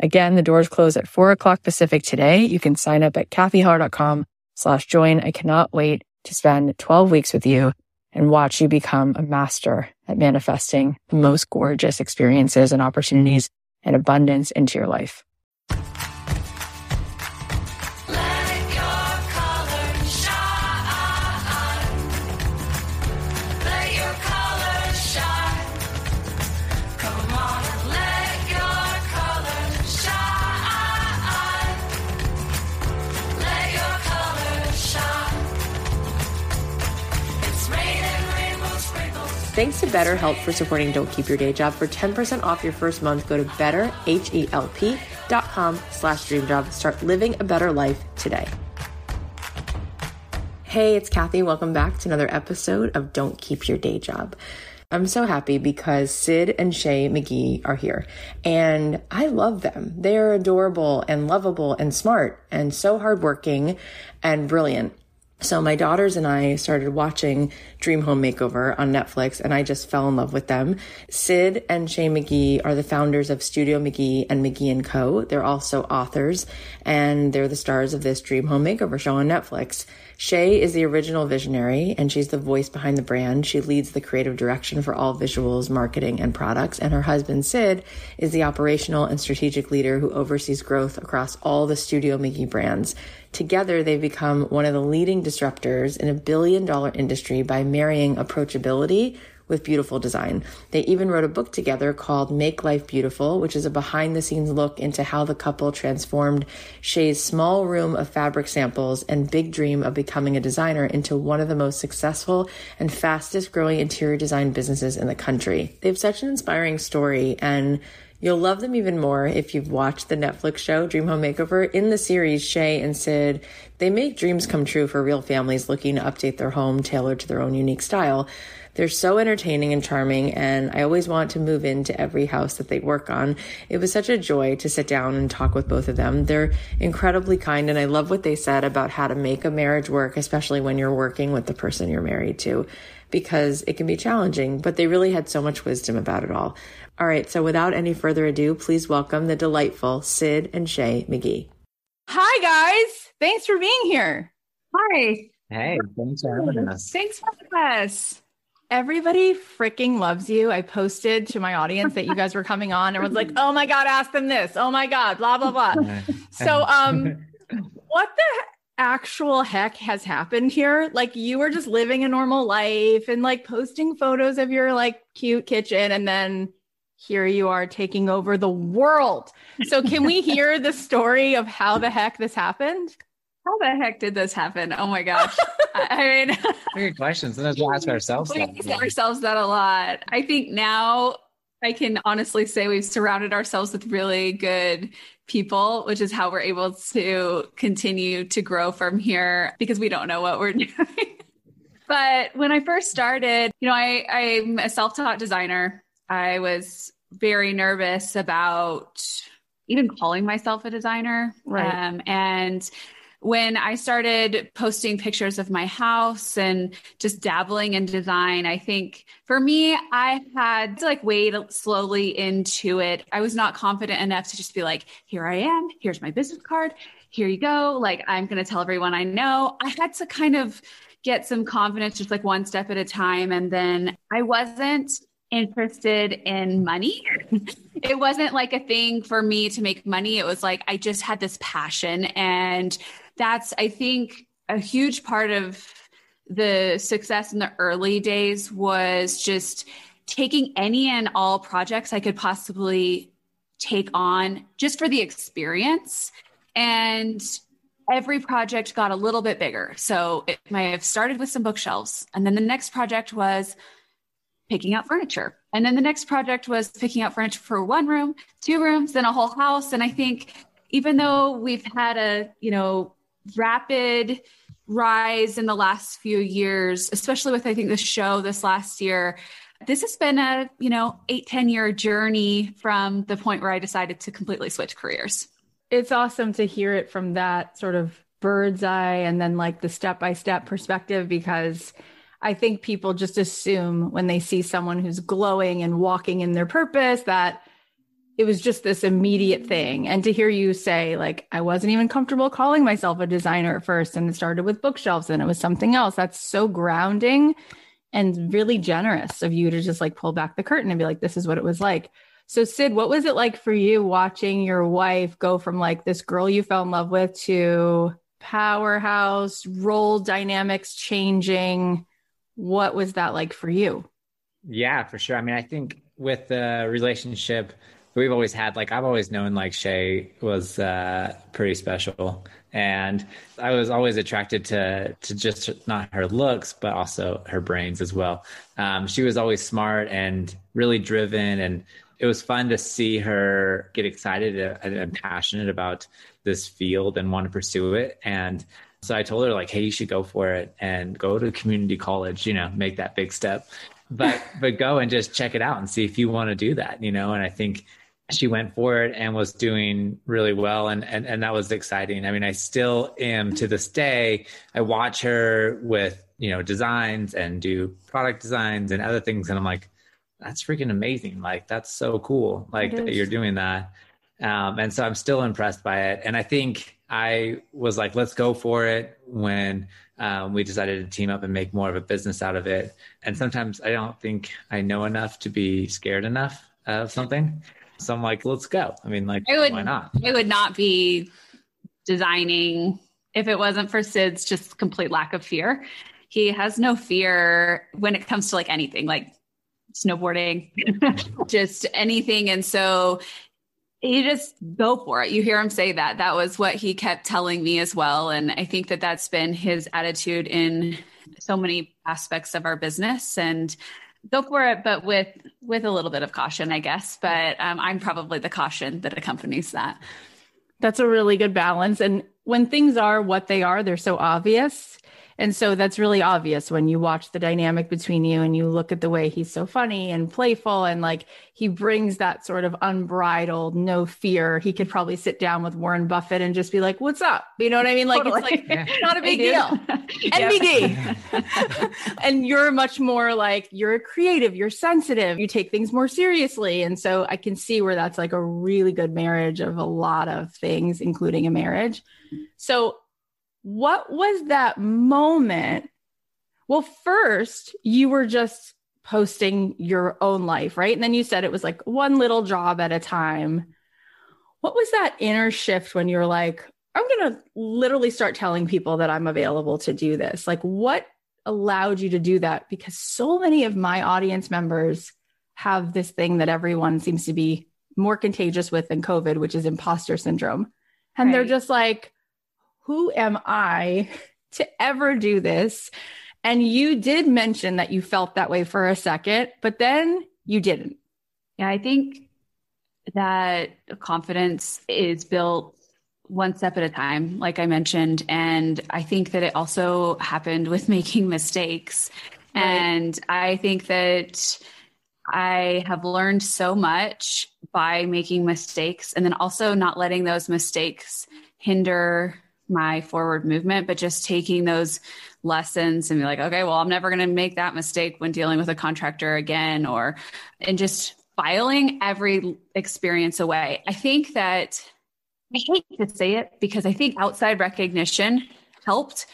Again, the doors close at four o'clock Pacific today. You can sign up at cathyheller.com slash join. I cannot wait to spend 12 weeks with you and watch you become a master at manifesting the most gorgeous experiences and opportunities and abundance into your life. Thanks to BetterHelp for supporting Don't Keep Your Day Job. For 10% off your first month, go to betterhelp.com slash dreamjob. Start living a better life today. Hey, it's Cathy. Welcome back to another episode of Don't Keep Your Day Job. I'm so happy because Sid and Shea McGee are here and I love them. They're adorable and lovable and smart and so hardworking and brilliant. So my daughters and I started watching Dream Home Makeover on Netflix and I just fell in love with them. Sid and Shea McGee are the founders of Studio McGee and McGee and Co. They're also authors and they're the stars of this Dream Home Makeover show on Netflix. Shea is the original visionary and she's the voice behind the brand. She leads the creative direction for all visuals, marketing, and products. And her husband, Sid, is the operational and strategic leader who oversees growth across all the Studio McGee brands. Together, they've become one of the leading disruptors in a billion dollar industry by marrying approachability with beautiful design. They even wrote a book together called Make Life Beautiful, which is a behind the scenes look into how the couple transformed Shea's small room of fabric samples and big dream of becoming a designer into one of the most successful and fastest growing interior design businesses in the country. They have such an inspiring story and You'll love them even more if you've watched the Netflix show Dream Home Makeover. In the series, Shea and Sid, they make dreams come true for real families looking to update their home tailored to their own unique style. They're so entertaining and charming, and I always want to move into every house that they work on. It was such a joy to sit down and talk with both of them. They're incredibly kind, and I love what they said about how to make a marriage work, especially when you're working with the person you're married to, because it can be challenging, but they really had so much wisdom about it all. All right, so without any further ado, please welcome the delightful Sid and Shea McGee. Hi, guys. Thanks for being here. Hi. Hey, thanks for having us. Thanks for having us. Everybody freaking loves you. I posted to my audience that you guys were coming on and was like, oh my God, ask them this. Oh my God, blah, blah, blah. so, um, what the actual heck has happened here? Like, you were just living a normal life and like posting photos of your like cute kitchen, and then here you are taking over the world. So, can we hear the story of how the heck this happened? How the heck did this happen? Oh my gosh. I mean, good questions. Sometimes we ask ourselves we ask ourselves that a lot. I think now I can honestly say we've surrounded ourselves with really good people, which is how we're able to continue to grow from here because we don't know what we're doing. but when I first started, you know, I, I'm a self taught designer. I was very nervous about even calling myself a designer. Right. Um, and when I started posting pictures of my house and just dabbling in design, I think for me, I had to like wade slowly into it. I was not confident enough to just be like, here I am, here's my business card, here you go. Like, I'm going to tell everyone I know. I had to kind of get some confidence, just like one step at a time. And then I wasn't interested in money. it wasn't like a thing for me to make money. It was like I just had this passion and that's, I think, a huge part of the success in the early days was just taking any and all projects I could possibly take on just for the experience. And every project got a little bit bigger. So it may have started with some bookshelves. And then the next project was picking out furniture. And then the next project was picking out furniture for one room, two rooms, then a whole house. And I think even though we've had a, you know, rapid rise in the last few years, especially with I think the show this last year, this has been a, you know, eight ten year journey from the point where I decided to completely switch careers. It's awesome to hear it from that sort of bird's eye and then like the step by step perspective because I think people just assume when they see someone who's glowing and walking in their purpose that it was just this immediate thing. And to hear you say, like, I wasn't even comfortable calling myself a designer at first, and it started with bookshelves and it was something else. That's so grounding and really generous of you to just like pull back the curtain and be like, this is what it was like. So, Sid, what was it like for you watching your wife go from like this girl you fell in love with to powerhouse, role dynamics changing? What was that like for you? Yeah, for sure. I mean, I think with the relationship we've always had, like, I've always known like Shea was uh, pretty special. And I was always attracted to to just not her looks, but also her brains as well. Um, she was always smart and really driven, and it was fun to see her get excited and passionate about this field and want to pursue it. And so I told her like, "Hey, you should go for it and go to community college. You know, make that big step, but but go and just check it out and see if you want to do that. You know." And I think she went for it and was doing really well and, and and that was exciting. I mean i still am to this day. I watch her with you know designs and do product designs and other things and i'm like that's freaking amazing. Like that's so cool like that you're doing that. Um, and so i'm still impressed by it. And i think I was like, let's go for it when um, we decided to team up and make more of a business out of it. And sometimes I don't think I know enough to be scared enough of something. So I'm like, let's go. I mean, like, I would, why not? I would not be designing if it wasn't for Sid's just complete lack of fear. He has no fear when it comes to like anything, like snowboarding, just anything. And so you just go for it. You hear him say that. That was what he kept telling me as well. And I think that that's been his attitude in so many aspects of our business. And go for it, but with with a little bit of caution, I guess. But um, I'm probably the caution that accompanies that. That's a really good balance. And when things are what they are, they're so obvious. And so that's really obvious when you watch the dynamic between you and you look at the way he's so funny and playful and like he brings that sort of unbridled, no fear. He could probably sit down with Warren Buffett and just be like, "What's up?" You know what I mean? Like totally. it's like yeah. not a big deal. NBD. and you're much more like you're a creative, you're sensitive, you take things more seriously. And so I can see where that's like a really good marriage of a lot of things including a marriage. So what was that moment? Well, first, you were just posting your own life, right? And then you said it was like one little job at a time. What was that inner shift when you're like, I'm going to literally start telling people that I'm available to do this? Like, what allowed you to do that? Because so many of my audience members have this thing that everyone seems to be more contagious with than COVID, which is imposter syndrome. And right. they're just like, who am I to ever do this? And you did mention that you felt that way for a second, but then you didn't. Yeah, I think that confidence is built one step at a time, like I mentioned. And I think that it also happened with making mistakes. Right. And I think that I have learned so much by making mistakes and then also not letting those mistakes hinder my forward movement, but just taking those lessons and be like, okay, well, I'm never going to make that mistake when dealing with a contractor again, or, and just filing every experience away. I think that I hate to say it because I think outside recognition helped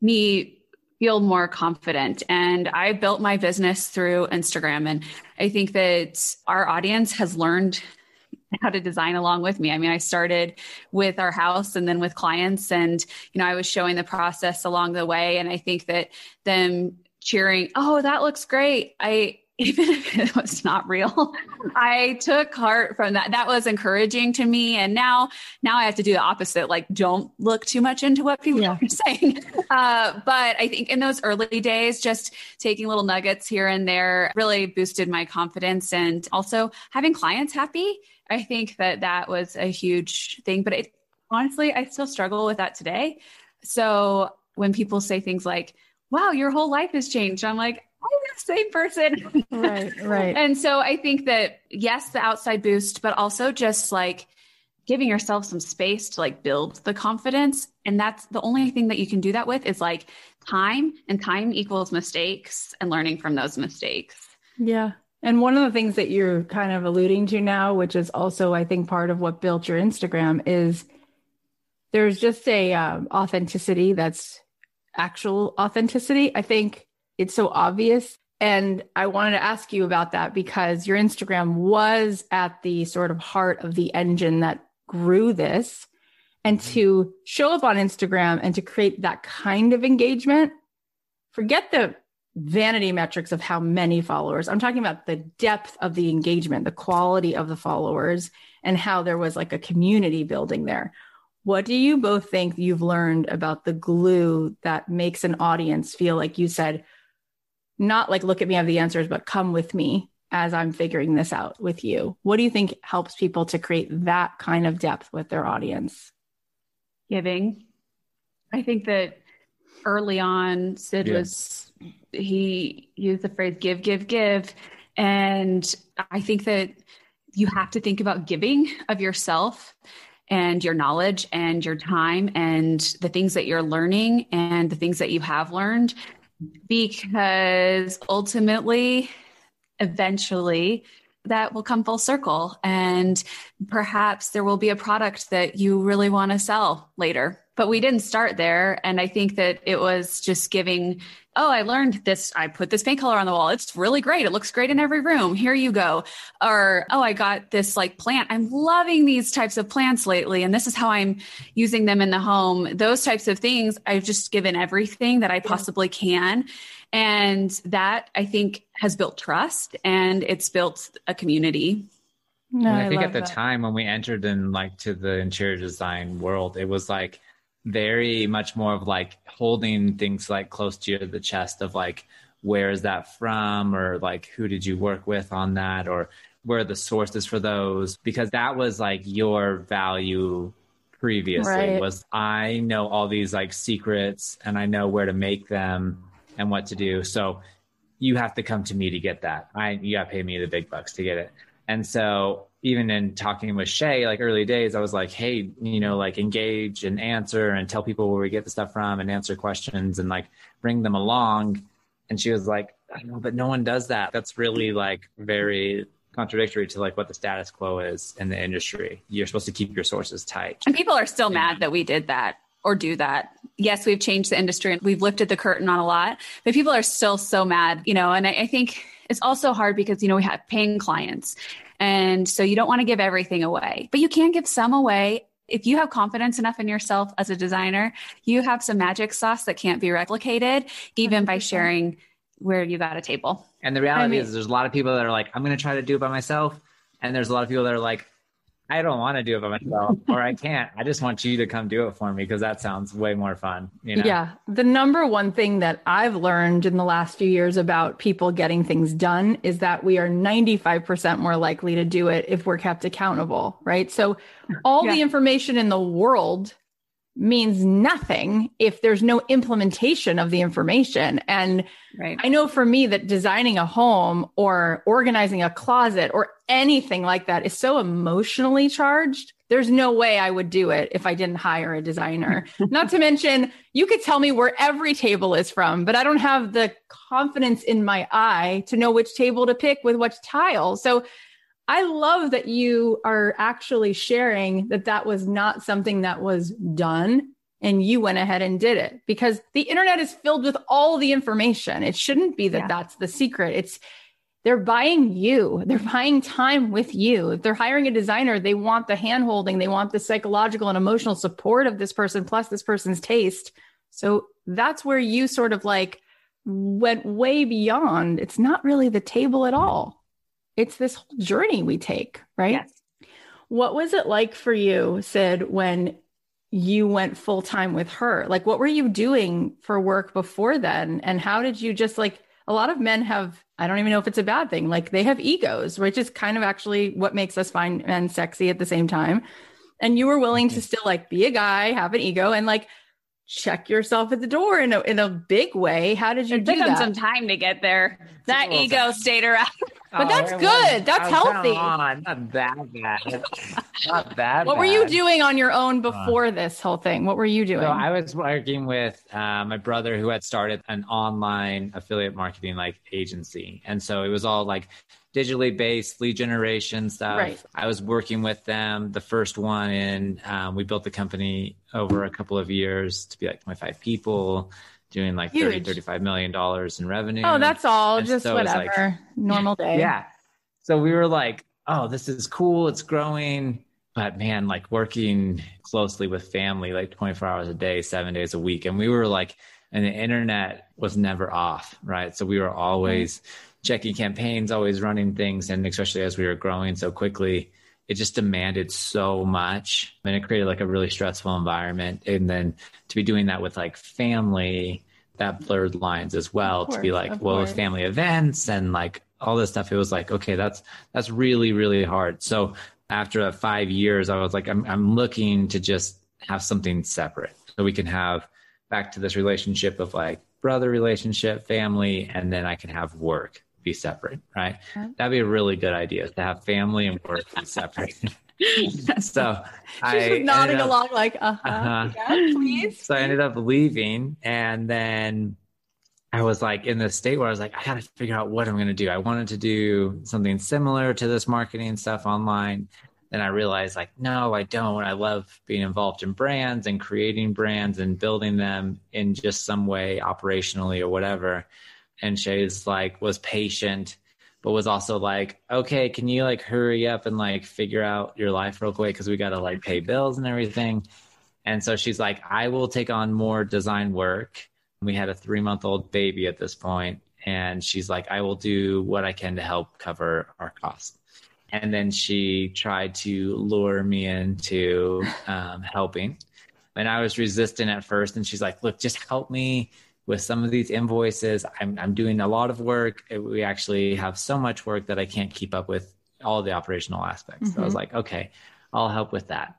me feel more confident. And I built my business through Instagram. And I think that our audience has learned how to design along with me. I mean, I started with our house and then with clients and you know, I was showing the process along the way and I think that them cheering, "Oh, that looks great." I even if it was not real i took heart from that that was encouraging to me and now now i have to do the opposite like don't look too much into what people yeah. are saying uh, but i think in those early days just taking little nuggets here and there really boosted my confidence and also having clients happy i think that that was a huge thing but it honestly i still struggle with that today so when people say things like wow your whole life has changed i'm like I'm the same person. Right, right. and so I think that yes, the outside boost, but also just like giving yourself some space to like build the confidence. And that's the only thing that you can do that with is like time and time equals mistakes and learning from those mistakes. Yeah. And one of the things that you're kind of alluding to now, which is also, I think, part of what built your Instagram, is there's just a um, authenticity that's actual authenticity. I think it's so obvious and I wanted to ask you about that because your Instagram was at the sort of heart of the engine that grew this. And mm-hmm. to show up on Instagram and to create that kind of engagement, forget the vanity metrics of how many followers. I'm talking about the depth of the engagement, the quality of the followers, and how there was like a community building there. What do you both think you've learned about the glue that makes an audience feel like you said, not like look at me, I have the answers, but come with me as I'm figuring this out with you. What do you think helps people to create that kind of depth with their audience? Giving. I think that early on, Sid yeah. was, he used the phrase give, give, give. And I think that you have to think about giving of yourself and your knowledge and your time and the things that you're learning and the things that you have learned because ultimately, eventually, that will come full circle. And perhaps there will be a product that you really want to sell later. But we didn't start there. And I think that it was just giving oh, I learned this. I put this paint color on the wall. It's really great. It looks great in every room. Here you go. Or, oh, I got this like plant. I'm loving these types of plants lately. And this is how I'm using them in the home. Those types of things. I've just given everything that I possibly can. And that I think has built trust and it's built a community. No, I, I think at the that. time when we entered in like to the interior design world, it was like, very much more of like holding things like close to the chest of like where is that from or like who did you work with on that or where are the sources for those because that was like your value previously right. was I know all these like secrets and I know where to make them and what to do. So you have to come to me to get that. I you got to pay me the big bucks to get it. And so even in talking with Shea, like early days, I was like, hey, you know, like engage and answer and tell people where we get the stuff from and answer questions and like bring them along. And she was like, I know, but no one does that. That's really like very contradictory to like what the status quo is in the industry. You're supposed to keep your sources tight. And people are still mad that we did that or do that. Yes, we've changed the industry and we've lifted the curtain on a lot, but people are still so mad, you know, and I, I think it's also hard because, you know, we have paying clients and so you don't want to give everything away, but you can give some away. If you have confidence enough in yourself as a designer, you have some magic sauce that can't be replicated, even by sharing where you got a table. And the reality I mean, is, there's a lot of people that are like, I'm going to try to do it by myself. And there's a lot of people that are like, I don't want to do it by myself or I can't. I just want you to come do it for me because that sounds way more fun. You know? Yeah. The number one thing that I've learned in the last few years about people getting things done is that we are 95% more likely to do it if we're kept accountable, right? So all yeah. the information in the world means nothing if there's no implementation of the information. And right. I know for me that designing a home or organizing a closet or anything like that is so emotionally charged. There's no way I would do it if I didn't hire a designer. Not to mention, you could tell me where every table is from, but I don't have the confidence in my eye to know which table to pick with which tile. So I love that you are actually sharing that that was not something that was done and you went ahead and did it because the internet is filled with all the information. It shouldn't be that yeah. that's the secret. It's they're buying you. They're buying time with you. If they're hiring a designer, they want the hand holding, they want the psychological and emotional support of this person plus this person's taste. So that's where you sort of like went way beyond. It's not really the table at all. It's this whole journey we take, right? Yes. What was it like for you, Sid, when you went full time with her? Like, what were you doing for work before then? And how did you just like a lot of men have, I don't even know if it's a bad thing, like they have egos, which is kind of actually what makes us find men sexy at the same time. And you were willing to still like be a guy, have an ego, and like check yourself at the door in a in a big way. How did you it do took him that? some time to get there. That ego stayed around. But that's good. wasn't- That's oh, healthy. Come on, not that bad. not that. what were you doing on your own before this whole thing? What were you doing? So I was working with uh, my brother who had started an online affiliate marketing like agency, and so it was all like digitally based lead generation stuff. Right. I was working with them. The first one, and um, we built the company over a couple of years to be like 25 people, doing like 30, 35 million dollars in revenue. oh, that's all. And Just so it's like- whatever. Normal day. Yeah. So we were like, oh, this is cool. It's growing. But man, like working closely with family, like 24 hours a day, seven days a week. And we were like, and the internet was never off, right? So we were always checking campaigns, always running things. And especially as we were growing so quickly, it just demanded so much and it created like a really stressful environment. And then to be doing that with like family, that blurred lines as well Of to be like, well, with course. family events and like all this stuff, it was like, okay, that's that's really, really hard. So after uh, five years, I was like, I'm I'm looking to just have something separate so we can have back to this relationship of like brother relationship, family, and then I can have work be separate, right? That'd be a really good idea to have family and work be separate. so I She's nodding up- along, like, uh huh. Uh-huh. Yeah, please. so I ended up leaving, and then I was like in this state where I was like, I got to figure out what I'm going to do. I wanted to do something similar to this marketing stuff online. Then I realized, like, no, I don't. I love being involved in brands and creating brands and building them in just some way, operationally or whatever. And Shea's like, was patient, but was also like, okay, can you like hurry up and like figure out your life real quick? Cause we got to like pay bills and everything. And so she's like, I will take on more design work. We had a three month old baby at this point, And she's like, I will do what I can to help cover our costs. And then she tried to lure me into um, helping. And I was resistant at first. And she's like, look, just help me with some of these invoices. I'm, I'm doing a lot of work. We actually have so much work that I can't keep up with all the operational aspects. So I was like, okay, I'll help with that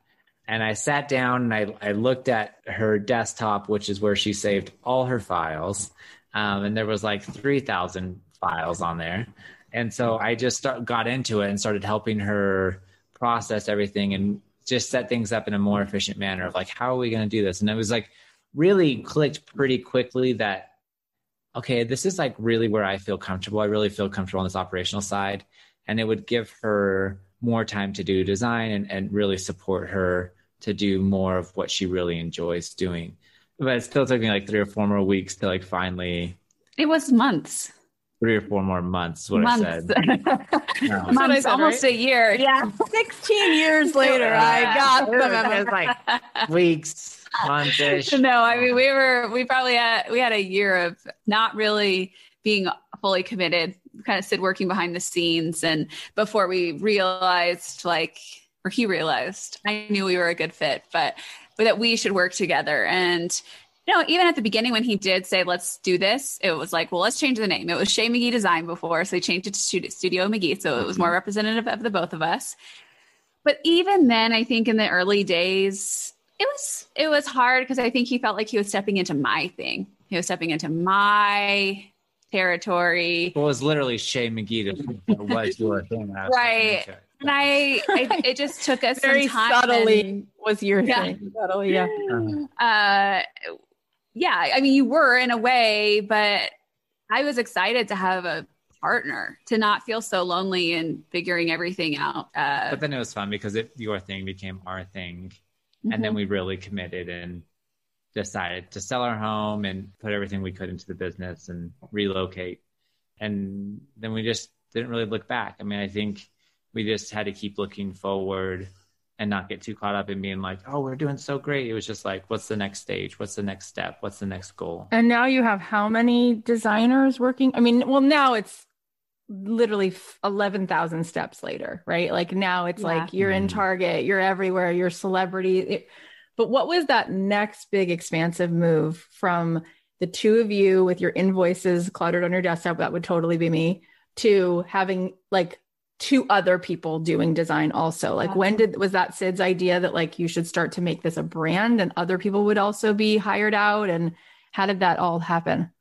and I sat down and I, I looked at her desktop, which is where she saved all her files. Um, and there was like 3,000 files on there. And so I just start, got into it and started helping her process everything and just set things up in a more efficient manner of like, how are we going to do this? And it was like really clicked pretty quickly that, okay, this is like really where I feel comfortable. I really feel comfortable on this operational side. And it would give her more time to do design and, and really support her to do more of what she really enjoys doing. But it still took me like three or four more weeks to like finally It was months. Three or four more months what months. I said. No. months, said, almost right? a year. Yeah. 16 years later, I got them. It memo. was like weeks, months no, I mean we were we probably had we had a year of not really being fully committed, kind of Sid working behind the scenes, and before we realized like or he realized I knew we were a good fit, but but that we should work together and. You know, even at the beginning when he did say, let's do this, it was like, well, let's change the name. It was Shea McGee Design before, so he changed it to Studio- Studio McGee. So it was more representative of the both of us. But even then, I think in the early days, it was it was hard because I think he felt like he was stepping into my thing. He was stepping into my territory. Well, it was literally Shea McGee that was your thing. I was Right. okay. And I, I it just took us Very some time subtly and- was your Yeah. thing. Subtly, yeah. uh yeah i mean you were in a way but i was excited to have a partner to not feel so lonely and figuring everything out uh But then it was fun because it, your thing became our thing. And then we really committed and decided to sell our home and put everything we could into the business and relocate. And then we just didn't really look back. I mean, I think we just had to keep looking forward and not get too caught up in being like, oh, we're doing so great. It was just like, what's the next stage? What's the next step? What's the next goal? And now you have how many designers working? I mean, well, now it's literally 11,000 steps later, right? Like now it's yeah. like you're in mm-hmm. Target, you're everywhere, you're celebrity. It, but what was that next big expansive move from the two of you with your invoices cluttered on your desktop? That would totally be me to having like two other people doing design also. Like when did was that sid's idea that like you should start to make this a brand and other people would also be hired out? And how did that all happen?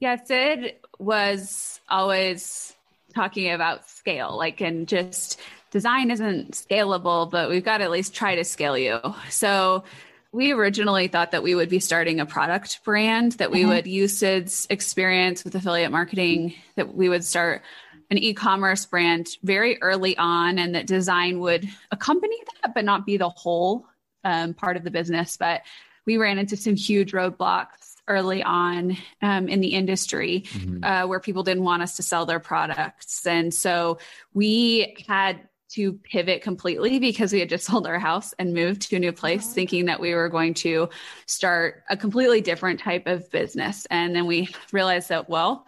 Yeah sid was always talking about scale like and just design isn't scalable but we've got to at least try to scale you. So we originally thought that we would be starting a product brand that we mm-hmm. would use sid's experience with affiliate marketing that we would start an e-commerce brand very early on and that design would accompany that but not be the whole um, part of the business. But we ran into some huge roadblocks early on um, in the industry mm-hmm. uh, where people didn't want us to sell their products. And so we had to pivot completely because we had just sold our house and moved to a new place thinking that we were going to start a completely different type of business. And then we realized that well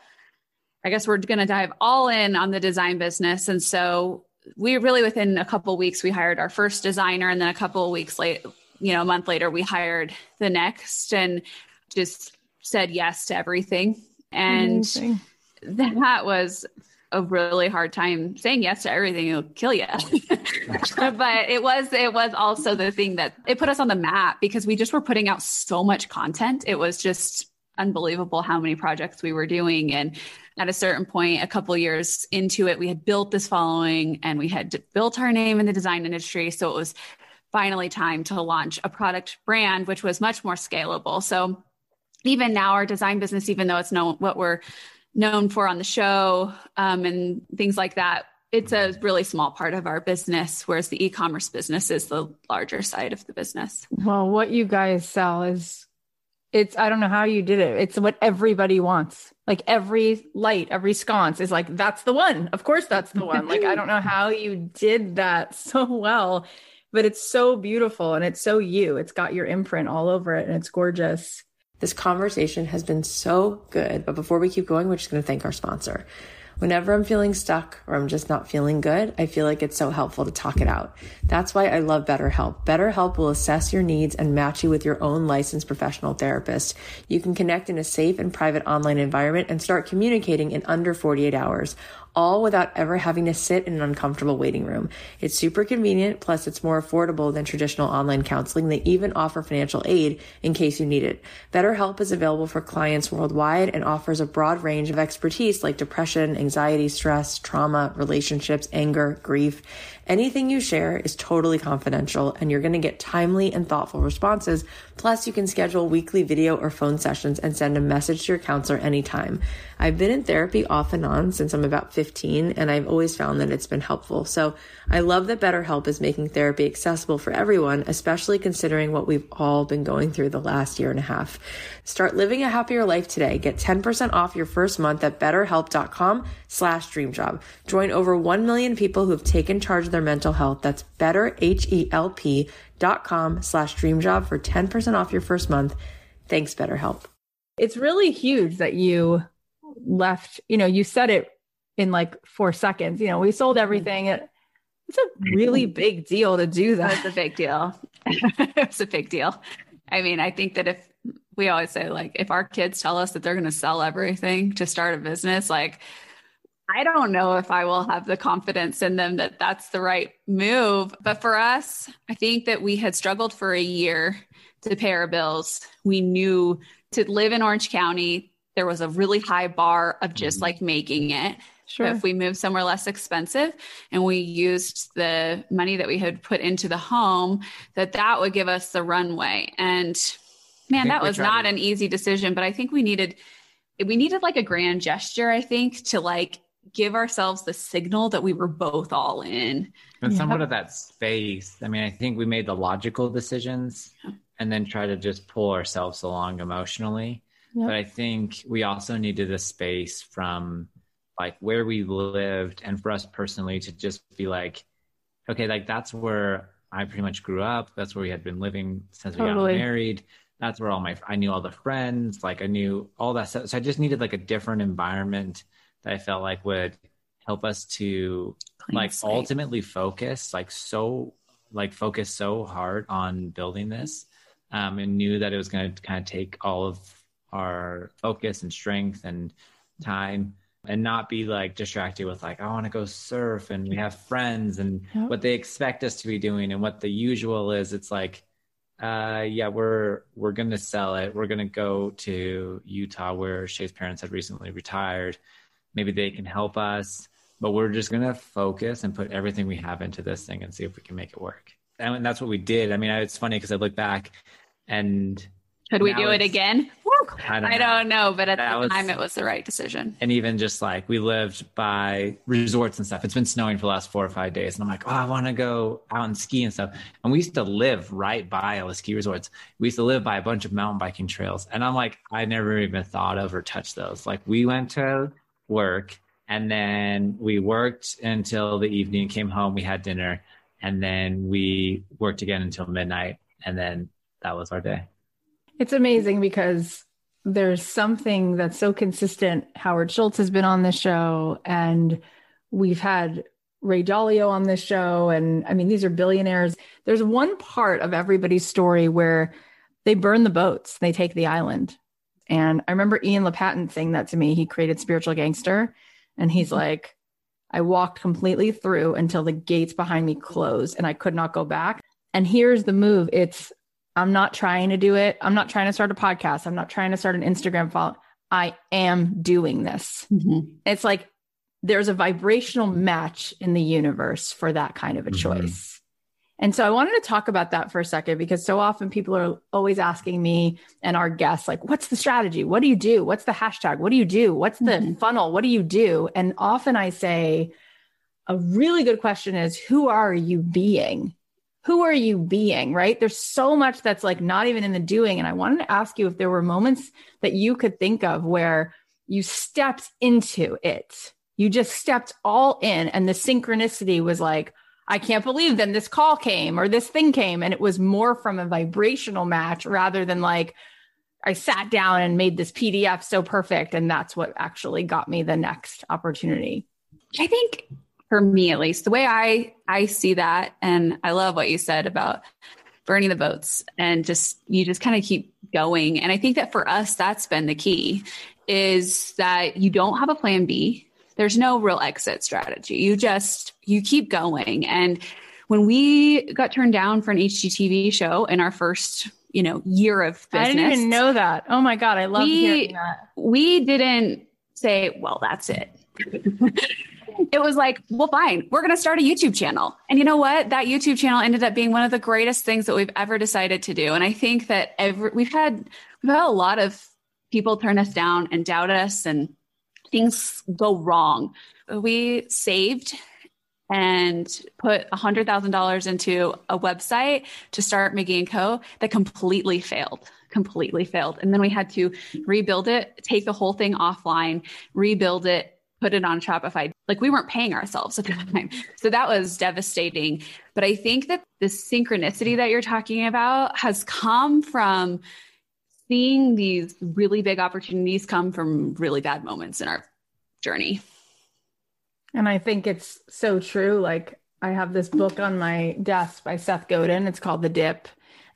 I guess we're going to dive all in on the design business. And so we really, within a couple weeks, we hired our first designer. And then a couple weeks late, you know, a month later, we hired the next and just said yes to everything. And Amazing. that was a really hard time saying yes to everything it'll kill you but it was it was also the thing that it put us on the map because we just were putting out so much content it was just unbelievable how many projects we were doing. And at a certain point a couple years into it we had built this following and we had built our name in the design industry. So it was finally time to launch a product brand which was much more scalable. So even now our design business even though it's known what we're known for on the show um, and things like that it's a really small part of our business whereas the e-commerce business is the larger side of the business. Well what you guys sell is it's i don't know how you did it. It's what everybody wants. Like every light every sconce is like that's the one. Of course that's the one. Like i don't know how you did that so well but it's so beautiful and it's so you. It's got your imprint all over it and it's gorgeous. This conversation has been so good but before we keep going we're just going to thank our sponsor Whenever I'm feeling stuck or I'm just not feeling good, I feel like it's so helpful to talk it out. That's why I love BetterHelp. BetterHelp will assess your needs and match you with your own licensed professional therapist. You can connect in a safe and private online environment and start communicating in under 48 hours all without ever having to sit in an uncomfortable waiting room. It's super convenient, plus it's more affordable than traditional online counseling. They even offer financial aid in case you need it. BetterHelp is available for clients worldwide and offers a broad range of expertise like depression, anxiety, stress, trauma, relationships, anger, grief. Anything you share is totally confidential and you're going to get timely and thoughtful responses. Plus, you can schedule weekly video or phone sessions and send a message to your counselor anytime. I've been in therapy off and on since I'm about 15 and I've always found that it's been helpful. So I love that BetterHelp is making therapy accessible for everyone, especially considering what we've all been going through the last year and a half. Start living a happier life today. Get 10% off your first month at betterhelp.com slash dreamjob. Join over 1 million people who have taken charge of their mental health. That's betterhelp.com slash dreamjob for 10% off your first month. Thanks, BetterHelp. It's really huge that you left, you know, you said it in like four seconds. You know, we sold mm-hmm. everything at it's a really big deal to do that. It's a big deal. it's a big deal. I mean, I think that if we always say, like, if our kids tell us that they're going to sell everything to start a business, like, I don't know if I will have the confidence in them that that's the right move. But for us, I think that we had struggled for a year to pay our bills. We knew to live in Orange County, there was a really high bar of just mm-hmm. like making it. Sure. If we moved somewhere less expensive and we used the money that we had put into the home, that that would give us the runway. And man, that was not to- an easy decision, but I think we needed we needed like a grand gesture, I think, to like give ourselves the signal that we were both all in. And yep. somewhat of that space. I mean, I think we made the logical decisions and then try to just pull ourselves along emotionally. Yep. But I think we also needed a space from like where we lived and for us personally to just be like, okay, like that's where I pretty much grew up. That's where we had been living since totally. we got married. That's where all my I knew all the friends, like I knew all that stuff. So I just needed like a different environment that I felt like would help us to Clean like slate. ultimately focus like so like focus so hard on building this um, and knew that it was going to kind of take all of our focus and strength and time and not be like distracted with like I want to go surf and we have friends and yep. what they expect us to be doing and what the usual is. It's like, uh, yeah, we're we're gonna sell it. We're gonna go to Utah where Shea's parents had recently retired. Maybe they can help us, but we're just gonna focus and put everything we have into this thing and see if we can make it work. And that's what we did. I mean, it's funny because I look back and could we do it again? I don't, I don't know. but at that the was, time, it was the right decision. And even just like we lived by resorts and stuff. It's been snowing for the last four or five days, and I'm like, oh, I want to go out and ski and stuff. And we used to live right by all the ski resorts. We used to live by a bunch of mountain biking trails, and I'm like, I never even thought of or touched those. Like we went to work, and then we worked until the evening, came home, we had dinner, and then we worked again until midnight, and then that was our day. It's amazing because there's something that's so consistent. Howard Schultz has been on the show, and we've had Ray Dalio on this show. And I mean, these are billionaires. There's one part of everybody's story where they burn the boats, they take the island. And I remember Ian Lopatin saying that to me. He created Spiritual Gangster, and he's mm-hmm. like, I walked completely through until the gates behind me closed and I could not go back. And here's the move it's I'm not trying to do it. I'm not trying to start a podcast. I'm not trying to start an Instagram follow. I am doing this. Mm-hmm. It's like there's a vibrational match in the universe for that kind of a mm-hmm. choice. And so I wanted to talk about that for a second because so often people are always asking me and our guests, like, what's the strategy? What do you do? What's the hashtag? What do you do? What's the mm-hmm. funnel? What do you do? And often I say, a really good question is, who are you being? Who are you being, right? There's so much that's like not even in the doing. And I wanted to ask you if there were moments that you could think of where you stepped into it. You just stepped all in, and the synchronicity was like, I can't believe then this call came or this thing came. And it was more from a vibrational match rather than like, I sat down and made this PDF so perfect. And that's what actually got me the next opportunity. I think for me at least. The way i i see that and i love what you said about burning the boats and just you just kind of keep going. And i think that for us that's been the key is that you don't have a plan b. There's no real exit strategy. You just you keep going. And when we got turned down for an hgtv show in our first you know year of business i didn't even know that. Oh my god i love we, hearing that. we didn't say well that's it it was like, well, fine, we're going to start a YouTube channel. And you know what? That YouTube channel ended up being one of the greatest things that we've ever decided to do. And I think that every, we've had, we've had a lot of people turn us down and doubt us and things go wrong. We saved and put $100,000 into a website to start McGee and Co. that completely failed, completely failed. And then we had to rebuild it, take the whole thing offline, rebuild it, put it on Shopify. Like we weren't paying ourselves at the time. So that was devastating. But I think that the synchronicity that you're talking about has come from seeing these really big opportunities come from really bad moments in our journey. And I think it's so true. Like I have this book on my desk by Seth Godin. It's called The Dip.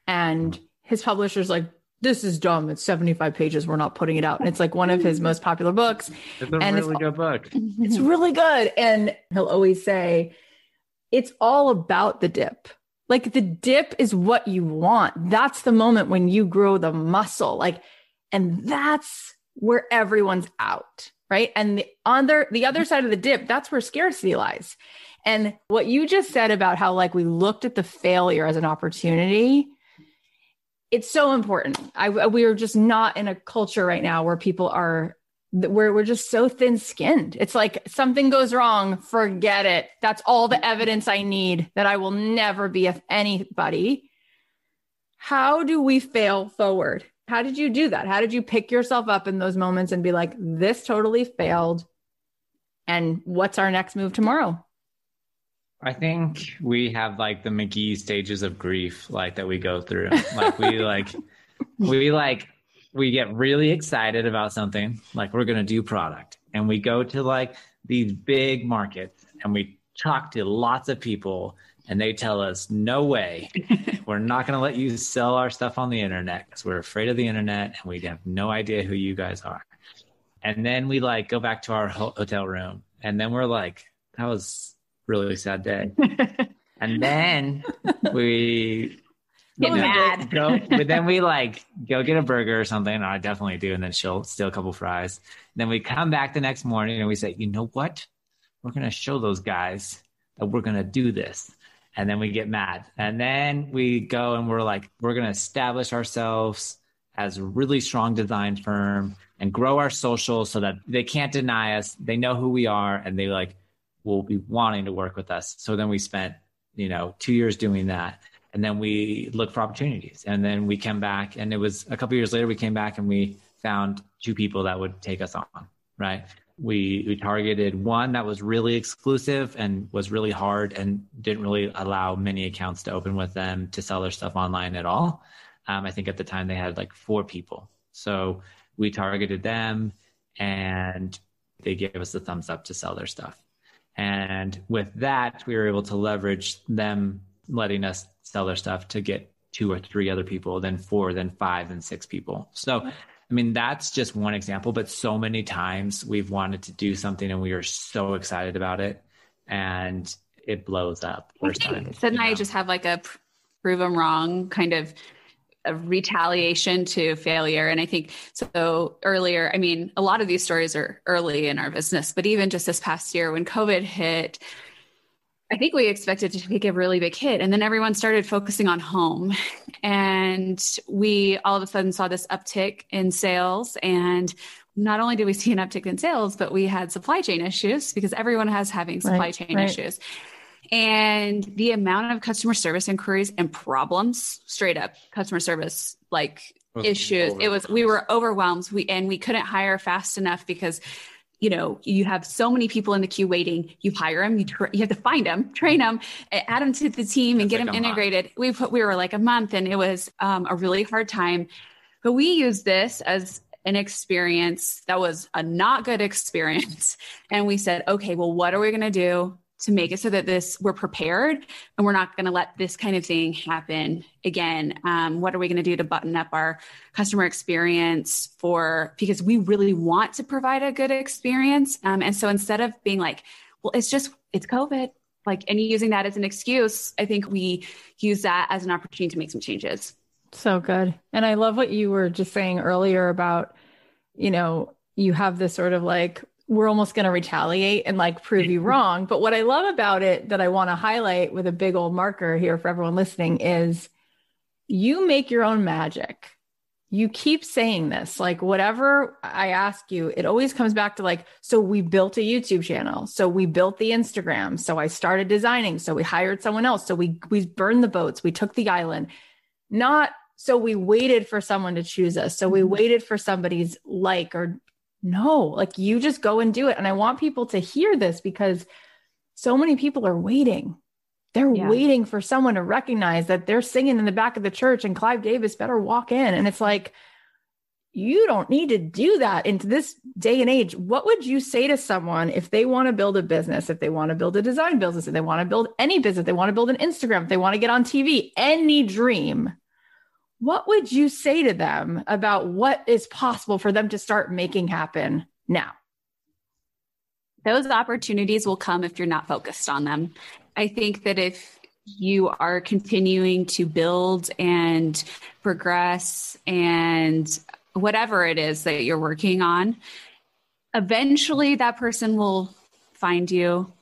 And his publisher's like, this is dumb. It's 75 pages. We're not putting it out. And it's like one of his most popular books. It's a and really it's, good book. It's really good. And he'll always say, it's all about the dip. Like the dip is what you want. That's the moment when you grow the muscle. Like, and that's where everyone's out. Right. And the other, the other side of the dip, that's where scarcity lies. And what you just said about how like we looked at the failure as an opportunity it's so important. I we are just not in a culture right now where people are where we're just so thin skinned. It's like something goes wrong, forget it. That's all the evidence I need that I will never be of anybody. How do we fail forward? How did you do that? How did you pick yourself up in those moments and be like, this totally failed? And what's our next move tomorrow? I think we have like the McGee stages of grief, like that we go through. Like we like, we like, we get really excited about something, like we're gonna do product, and we go to like these big markets, and we talk to lots of people, and they tell us, "No way, we're not gonna let you sell our stuff on the internet because we're afraid of the internet, and we have no idea who you guys are." And then we like go back to our ho- hotel room, and then we're like, "That was." Really sad day. and then we get mad. Go, but then we like go get a burger or something. I definitely do, and then she'll steal a couple fries. And then we come back the next morning and we say, you know what? We're gonna show those guys that we're gonna do this. And then we get mad. And then we go and we're like, we're gonna establish ourselves as a really strong design firm and grow our social so that they can't deny us. They know who we are and they like will be wanting to work with us. So then we spent, you know, two years doing that. And then we looked for opportunities. And then we came back and it was a couple years later, we came back and we found two people that would take us on, right? We, we targeted one that was really exclusive and was really hard and didn't really allow many accounts to open with them to sell their stuff online at all. Um, I think at the time they had like four people. So we targeted them and they gave us the thumbs up to sell their stuff. And with that, we were able to leverage them letting us sell their stuff to get two or three other people, then four, then five, then six people. So, I mean, that's just one example, but so many times we've wanted to do something and we are so excited about it and it blows up first time. Syd and I just have like a prove them wrong kind of a retaliation to failure. And I think so earlier, I mean, a lot of these stories are early in our business, but even just this past year when COVID hit, I think we expected to take a really big hit. And then everyone started focusing on home. And we all of a sudden saw this uptick in sales. And not only did we see an uptick in sales, but we had supply chain issues because everyone has having supply right, chain right. issues and the amount of customer service inquiries and problems straight up customer service like issues it was we were overwhelmed. we and we couldn't hire fast enough because you know you have so many people in the queue waiting. You hire them you, tra- you have to find them train them add them to the team and get like them integrated. Month. we put we were like a month and it was um, a really hard time. But we used this as an experience that was a not good experience. And we said okay well what are we going to do to make it so that this we're prepared and we're not going to let this kind of thing happen again. Um, what are we going to do to button up our customer experience for because we really want to provide a good experience. Um, and so instead of being like well it's just it's covid like and using that as an excuse i think we use that as an opportunity to make some changes. So good. And i love what you were just saying earlier about you know you have this sort of like we're almost going to retaliate and like prove you wrong. But what I love about it that I want to highlight with a big old marker here for everyone listening is you make your own magic. You keep saying this, like whatever I ask you, it always comes back to like, so we built a YouTube channel. So we built the Instagram. So I started designing. So we hired someone else. So we, we burned the boats. We took the island. Not so we waited for someone to choose us. So we mm-hmm. waited for somebody's like or no, like you just go and do it. And I want people to hear this because so many people are waiting. They're yeah. waiting for someone to recognize that they're singing in the back of the church and Clive Davis better walk in. And it's like, you don't need to do that into this day and age. What would you say to someone if they want to build a business, if they want to build a design business, if they want to build any business, they want to build an Instagram, if they want to get on TV, any dream? What would you say to them about what is possible for them to start making happen now? Those opportunities will come if you're not focused on them. I think that if you are continuing to build and progress and whatever it is that you're working on, eventually that person will find you.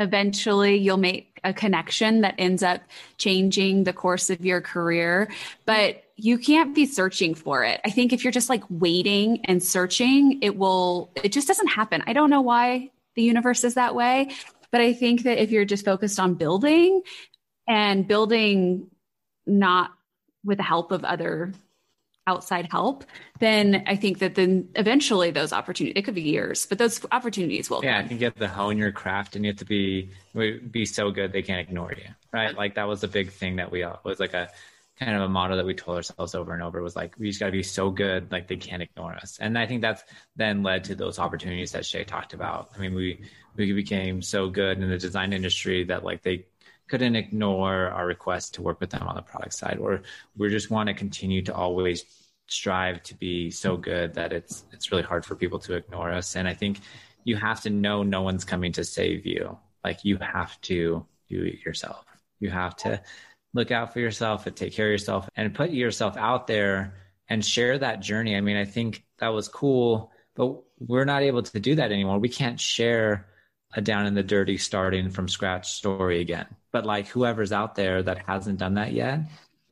Eventually you'll make a connection that ends up changing the course of your career, but you can't be searching for it. I think if you're just like waiting and searching, it will, it just doesn't happen. I don't know why the universe is that way, but I think that if you're just focused on building and building not with the help of other outside help, then I think that then eventually those opportunities, it could be years, but those opportunities will yeah, come. I think you have to hone your craft and you have to be be so good they can't ignore you, right? Like that was a big thing that we all was like a kind of a motto that we told ourselves over and over was like we just got to be so good like they can't ignore us and i think that's then led to those opportunities that shea talked about i mean we we became so good in the design industry that like they couldn't ignore our request to work with them on the product side or we just want to continue to always strive to be so good that it's it's really hard for people to ignore us and i think you have to know no one's coming to save you like you have to do it yourself you have to look out for yourself and take care of yourself and put yourself out there and share that journey. I mean, I think that was cool, but we're not able to do that anymore. We can't share a down in the dirty starting from scratch story again. But like whoever's out there that hasn't done that yet,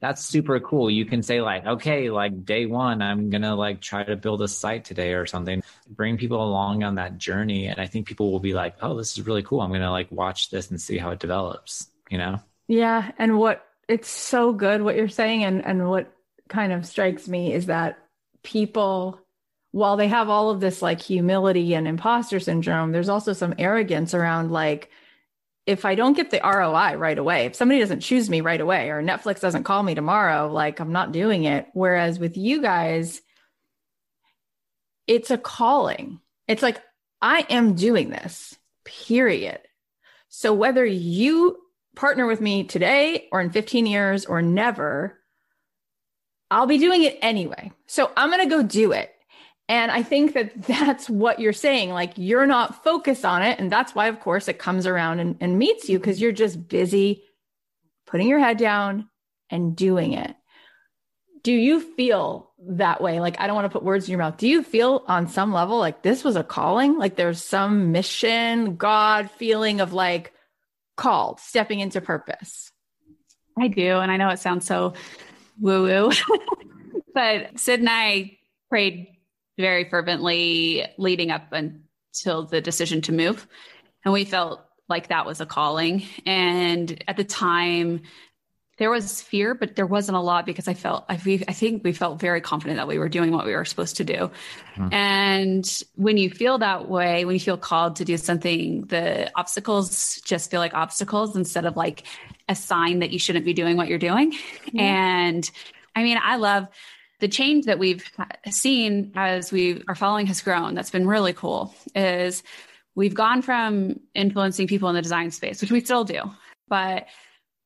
that's super cool. You can say like, okay, like day one, I'm to like try to build a site today or something, bring people along on that journey. And I think people will be like, oh, this is really cool. I'm to like watch this and see how it develops, you know? Yeah. And what it's so good what you're saying. And, and what kind of strikes me is that people, while they have all of this like humility and imposter syndrome, there's also some arrogance around like, if I don't get the ROI right away, if somebody doesn't choose me right away or Netflix doesn't call me tomorrow, like I'm not doing it. Whereas with you guys, it's a calling. It's like, I am doing this, period. So whether you partner with me today or in 15 years or never, I'll be doing it anyway. So I'm going to go do it. And I think that that's what you're saying. Like you're not focused on it. And that's why, of course, it comes around and, and meets you because you're just busy putting your head down and doing it. Do you feel that way? Like, I don't want to put words in your mouth. Do you feel on some level like this was a calling? Like there's some mission, God feeling of like, called stepping into purpose? I do. And I know it sounds so woo woo, but Syd and I prayed very fervently leading up until the decision to move. And we felt like that was a calling. And at the time, there was fear, but there wasn't a lot because I felt, I, I think we felt very confident that we were doing what we were supposed to do. Mm-hmm. And when you feel that way, when you feel called to do something, the obstacles just feel like obstacles instead of like a sign that you shouldn't be doing what you're doing. Mm-hmm. And I mean, I love the change that we've seen as we our following has grown. That's been really cool is we've gone from influencing people in the design space, which we still do, but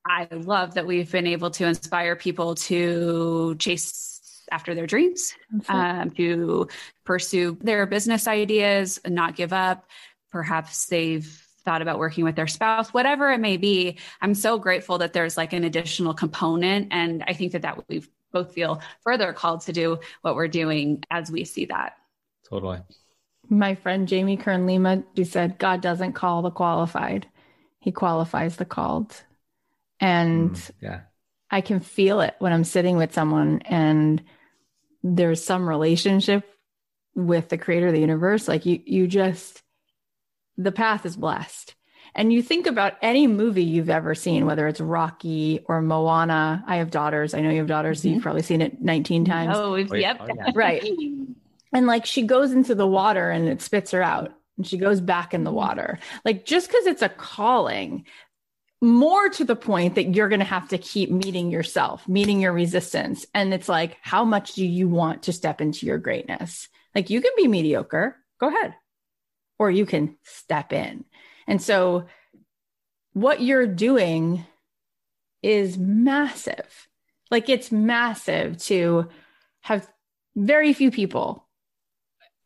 I love that we've been able to inspire people to chase after their dreams, um, to pursue their business ideas and not give up. Perhaps they've thought about working with their spouse, whatever it may be. I'm so grateful that there's like an additional component. And I think that that we both feel further called to do what we're doing as we see that. Totally. My friend Jamie Kern Lima said, God doesn't call the qualified, he qualifies the called. And mm, yeah. I can feel it when I'm sitting with someone and there's some relationship with the creator of the universe. Like you, you just, the path is blessed. And you think about any movie you've ever seen, whether it's Rocky or Moana. I have daughters. I know you have daughters, mm-hmm. so you've mm-hmm. probably seen it 19 times. Oh, yep. Oh, yeah. right. And like she goes into the water and it spits her out and she goes back in the water. Like just because it's a calling more to the point that you're going to have to keep meeting yourself, meeting your resistance. And it's like, how much do you want to step into your greatness? Like you can be mediocre, go ahead, or you can step in. And so what you're doing is massive. Like it's massive to have very few people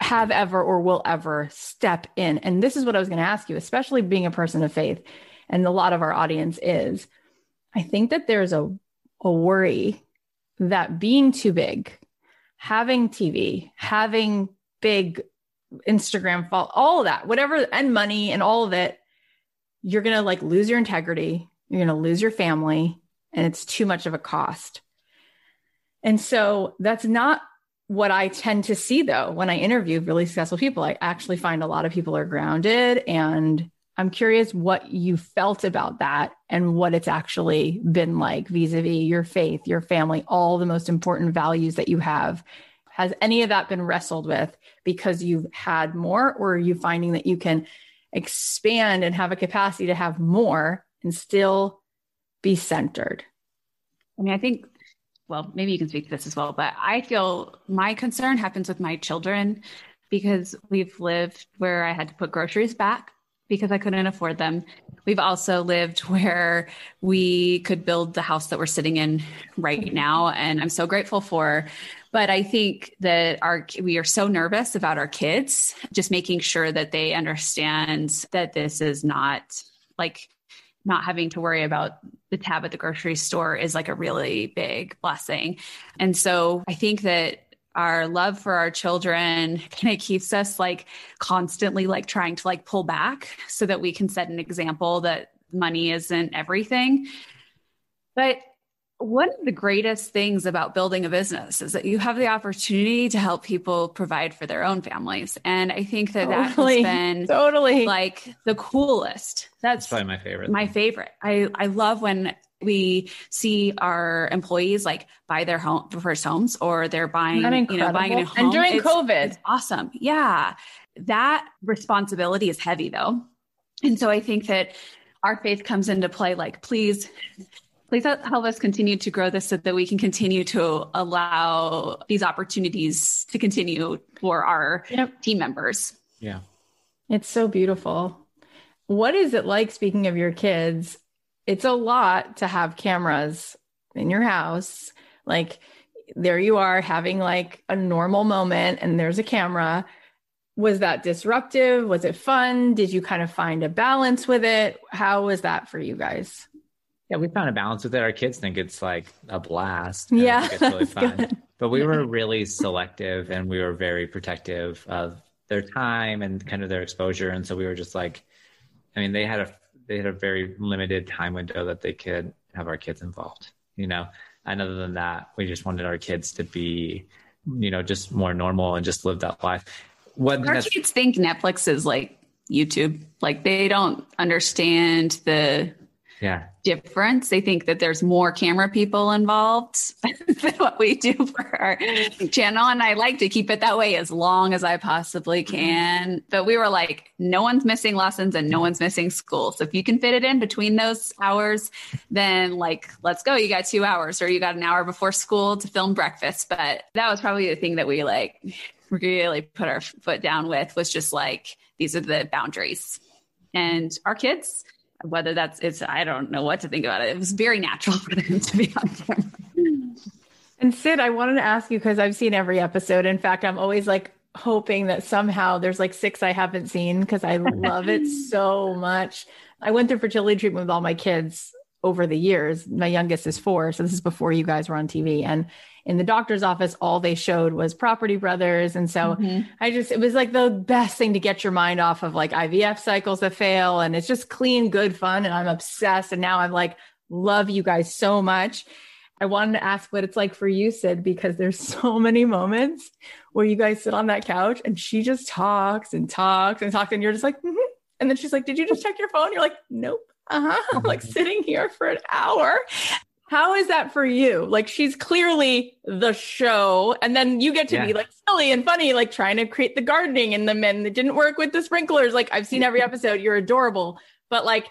have ever or will ever step in. And this is what I was going to ask you, especially being a person of faith and a lot of our audience is, I think that there's a, a worry that being too big, having TV, having big Instagram follow, all of that, whatever, and money and all of it, you're going to like lose your integrity. You're going to lose your family, and it's too much of a cost. And so that's not what I tend to see though when I interview really successful people. I actually find a lot of people are grounded and I'm curious what you felt about that and what it's actually been like vis a vis your faith, your family, all the most important values that you have. Has any of that been wrestled with because you've had more, or are you finding that you can expand and have a capacity to have more and still be centered? I mean, I think, well, maybe you can speak to this as well, but I feel my concern happens with my children because we've lived where I had to put groceries back because I couldn't afford them. We've also lived where we could build the house that we're sitting in right now. And I'm so grateful for. But I think that our we are so nervous about our kids, just making sure that they understand that this is not like not having to worry about the tab at the grocery store is like a really big blessing. And so I think that our love for our children kind of keeps us like constantly like trying to like pull back so that we can set an example that money isn't everything. But one of the greatest things about building a business is that you have the opportunity to help people provide for their own families. And I think that totally, that has been totally like the coolest. That's, That's probably my favorite. My favorite. I, I love when we see our employees like buy their home first homes or they're buying, you know, buying a new home. And during it's, COVID. It's awesome. Yeah. That responsibility is heavy though. And so I think that our faith comes into play like, please, please help us continue to grow this so that we can continue to allow these opportunities to continue for our yep. team members. Yeah. It's so beautiful. What is it like, speaking of your kids, it's a lot to have cameras in your house. Like there you are having like a normal moment and there's a camera. Was that disruptive? Was it fun? Did you kind of find a balance with it? How was that for you guys? Yeah, we found a balance with it. Our kids think it's like a blast. Yeah, it's really fun. Good. But we were really selective and we were very protective of their time and kind of their exposure. And so we were just like, I mean, they had a they had a very limited time window that they could have our kids involved, you know. And other than that, we just wanted our kids to be, you know, just more normal and just live that life. What our kids think Netflix is like YouTube. Like they don't understand the yeah difference. They think that there's more camera people involved than what we do for our channel. And I like to keep it that way as long as I possibly mm-hmm. can. But we were like, no one's missing lessons and no one's missing school. So if you can fit it in between those hours, then like, let's go. You got two hours or you got an hour before school to film breakfast. But that was probably the thing that we like really put our foot down with was just like, these are the boundaries. And our kids, whether that's it's I don't know what to think about it. It was very natural for them to be on camera. And Syd, I wanted to ask you because I've seen every episode. In fact, I'm always like hoping that somehow there's like six I haven't seen because I love it so much. I went through fertility treatment with all my kids over the years. My youngest is four, so this is before you guys were on TV. And in the doctor's office, all they showed was Property Brothers. And so mm-hmm. I just, it was like the best thing to get your mind off of like IVF cycles that fail. And it's just clean, good fun. And I'm obsessed. And now I'm like, love you guys so much. I wanted to ask what it's like for you, Syd, because there's so many moments where you guys sit on that couch and she just talks and talks and talks, and you're just like, mm-hmm. and then she's like, "Did you just check your phone?" You're like, "Nope." Uh huh. I'm like sitting here for an hour, how is that for you? Like she's clearly the show, and then you get to yeah. be like silly and funny, like trying to create the gardening and the men that didn't work with the sprinklers. Like I've seen every episode. You're adorable, but like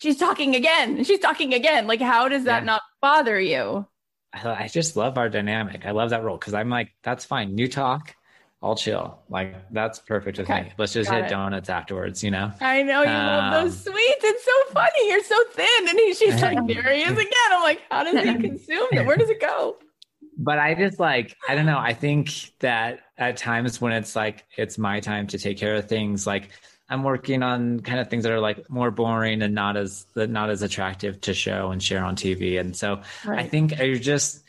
she's talking again she's talking again. Like how does that yeah. not bother you? I just love our dynamic. I love that role because I'm like, that's fine. You talk, I'll chill. Like that's perfect with okay. me. Let's just Got hit it. donuts afterwards, you know? I know you um, love those um, sweets. It's so funny. You're so thin. And he, she's like, there he is again. I'm like, how does he consume it? Where does it go? But I just like, I don't know. I think that at times when it's like, it's my time to take care of things, like I'm working on kind of things that are like more boring and not as, not as attractive to show and share on TV. And so right. I think you're just,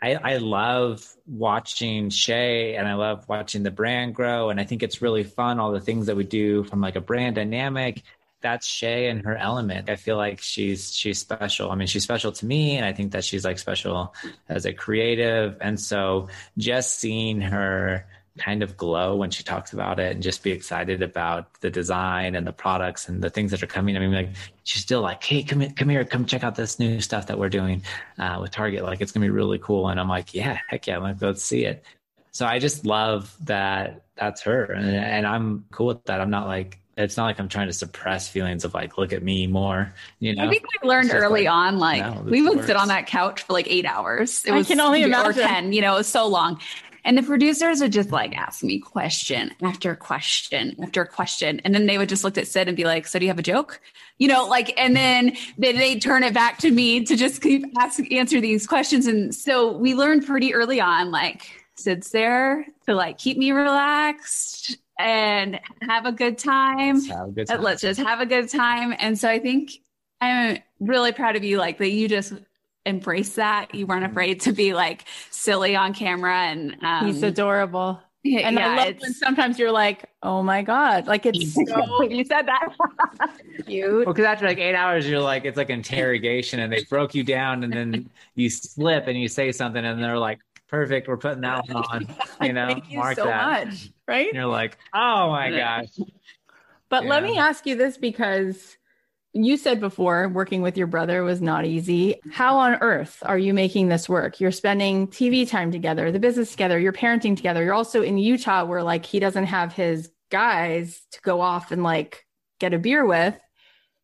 I, I love watching Shea and I love watching the brand grow. And I think it's really fun, all the things that we do from like a brand dynamic. That's Shea and her element. I feel like she's she's special. I mean, she's special to me, and I think that she's like special as a creative. And so just seeing her kind of glow when she talks about it and just be excited about the design and the products and the things that are coming. I mean, like she's still like, "Hey, come here, come here, come check out this new stuff that we're doing uh, with Target. Like, it's gonna be really cool." And I'm like, "Yeah, heck yeah, like let's see it." So I just love that that's her, and, and I'm cool with that. I'm not like it's not like I'm trying to suppress feelings of like, look at me more. You know, I think we learned early like, on, like no, we would works. sit on that couch for like eight hours. It was I can only imagine. Or 10, you know, it was so long. And the producers would just like ask me question after question after question. And then they would just look at Syd and be like, So do you have a joke? You know, like, and then they, they'd turn it back to me to just keep ask, answer these questions. And so we learned pretty early on, like, Syd's there to like keep me relaxed and have a good time. Let's, have a good time. Let's just have a good time. And so I think I'm really proud of you, like that you just embrace that. You weren't afraid to be like silly on camera and um, he's adorable. And yeah, I love when sometimes you're like, oh my God, like it's so, you said that cute. Well, because after like eight hours, you're like, it's like interrogation and they broke you down and then you slip and you say something and they're like, perfect. We're putting that one on. You know, Thank you mark so that. much. Right? And you're like, oh my gosh. But yeah. let me ask you this because you said before working with your brother was not easy. How on earth are you making this work? You're spending TV time together, the business together, you're parenting together. You're also in Utah where like he doesn't have his guys to go off and like get a beer with.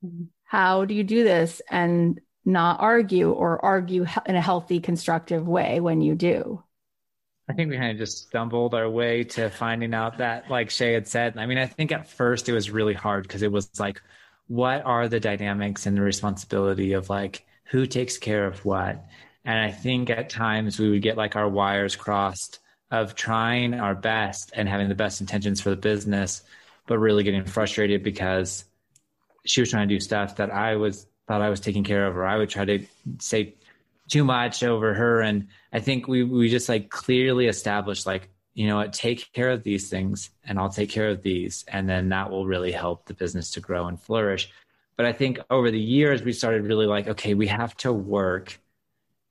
Mm-hmm. How do you do this? And not argue or argue in a healthy, constructive way when you do? I think we kind of just stumbled our way to finding out that, like Shay had said, I mean, I think at first it was really hard because it was like, what are the dynamics and the responsibility of like who takes care of what? And I think at times we would get like our wires crossed of trying our best and having the best intentions for the business, but really getting frustrated because she was trying to do stuff that I was thought I was taking care of, or I would try to say too much over her. And I think we we just like clearly established like, you know what, take care of these things and I'll take care of these. And then that will really help the business to grow and flourish. But I think over the years we started really like, okay, we have to work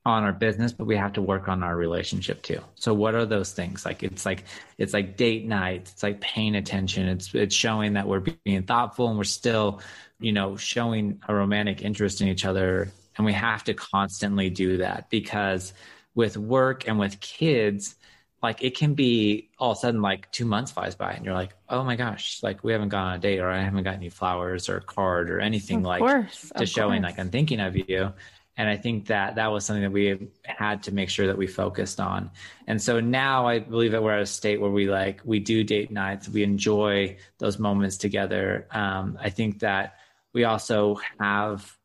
on our business, but we have to work on our relationship too. So what are those things? Like it's like it's like date nights, it's like paying attention, it's it's showing that we're being thoughtful and we're still you know, showing a romantic interest in each other. And we have to constantly do that because with work and with kids, like it can be all of a sudden like two months flies by and you're like, oh my gosh, like we haven't gone on a date or I haven't got any flowers or a card or anything of like course, to showing course. like I'm thinking of you. And I think that that was something that we had to make sure that we focused on. And so now I believe that we're at a state where we like, we do date nights, we enjoy those moments together. Um, I think that we also have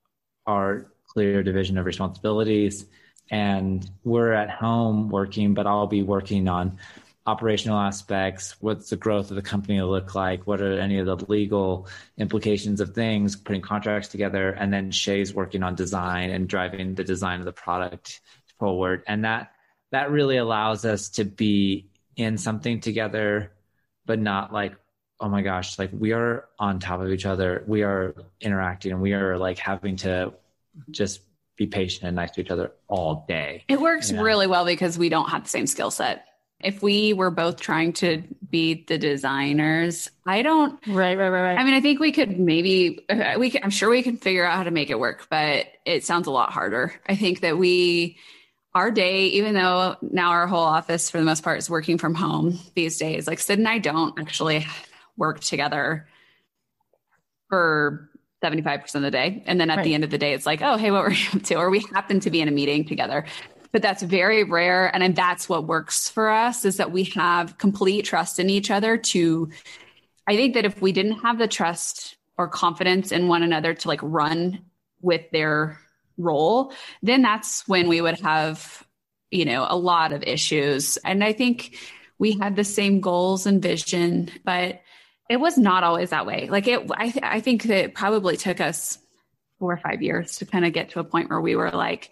our clear division of responsibilities and we're at home working but i'll be working on operational aspects what's the growth of the company look like what are any of the legal implications of things putting contracts together and then shea's working on design and driving the design of the product forward and that that really allows us to be in something together but not like oh my gosh, like we are on top of each other. We are interacting and we are like having to just be patient and nice to each other all day. It works you know? really well because we don't have the same skill set. If we were both trying to be the designers, I don't. Right, right, right, right. I mean, I think we could maybe, we could, I'm sure we can figure out how to make it work, but it sounds a lot harder. I think that we, our day, even though now our whole office for the most part is working from home these days, like Syd and I don't actually work together for 75% of the day. And then at right. the end of the day, it's like, oh, hey, what were you up to? Or we happen to be in a meeting together. But that's very rare. And that's what works for us is that we have complete trust in each other to, I think that if we didn't have the trust or confidence in one another to like run with their role, then that's when we would have, you know, a lot of issues. And I think we had the same goals and vision, but it was not always that way. Like it, I, th- I think that it probably took us four or five years to kind of get to a point where we were like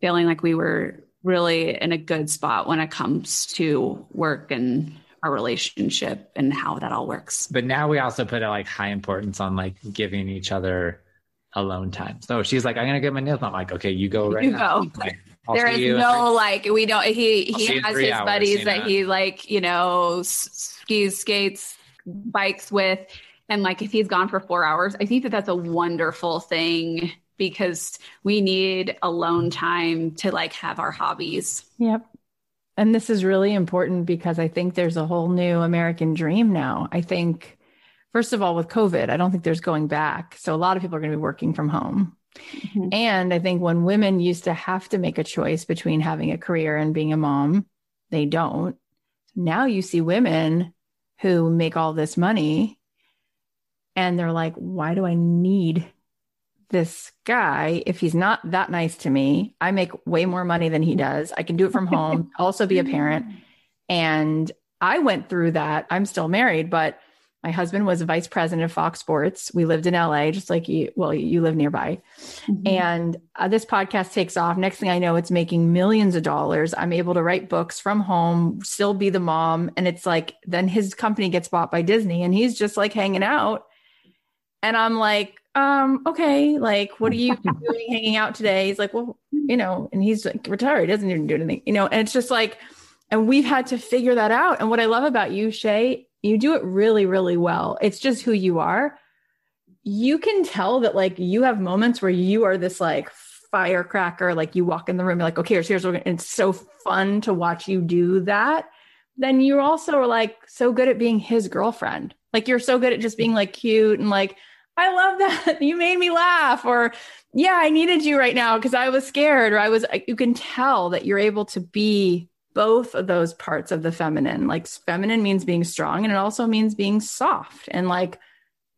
feeling like we were really in a good spot when it comes to work and our relationship and how that all works. But now we also put a like high importance on like giving each other alone time. So she's like, I'm gonna get my nails. I'm like, okay, you go right you now. Go. Like, there is you no like we don't he I'll he has his hours, buddies you that know? he like you know skis skates bikes with and like if he's gone for four hours i think that that's a wonderful thing because we need alone time to like have our hobbies Yep. And this is really important because I think there's a whole new American dream now. I think, first of all, with COVID, I don't think there's going back. So a lot of people are going to be working from home. Mhm. And I think when women used to have to make a choice between having a career and being a mom, they don't. Now you see women who make all this money and they're like, why do I need this guy if he's not that nice to me? I make way more money than he does. I can do it from home, also be a parent. Mm-hmm. And I went through that. I'm still married, but my husband was a vice president of Fox Sports. We lived in LA, just like you. Well, you live nearby. And uh, this podcast takes off. Next thing I know, it's making millions of dollars. I'm able to write books from home, still be the mom. And it's like, then his company gets bought by Disney and he's just like hanging out. And I'm like, um, okay, like, what are you doing hanging out today? He's like, well, you know, and he's like retired, he doesn't even do anything, you know, and it's just like, and we've had to figure that out. And what I love about you, Shea, you do it really, really well. It's just who you are. You can tell that like you have moments where you are this like firecracker, like you walk in the room, you're like, okay, here's, here's, what we're gonna-" it's so fun to watch you do that. Then you also are like so good at being his girlfriend. Like you're so good at just being like cute and like, I love that. You made me laugh. Or, yeah, I needed you right now because I was scared. Or I was, you can tell that you're able to be both of those parts of the feminine. Like feminine means being strong and it also means being soft and like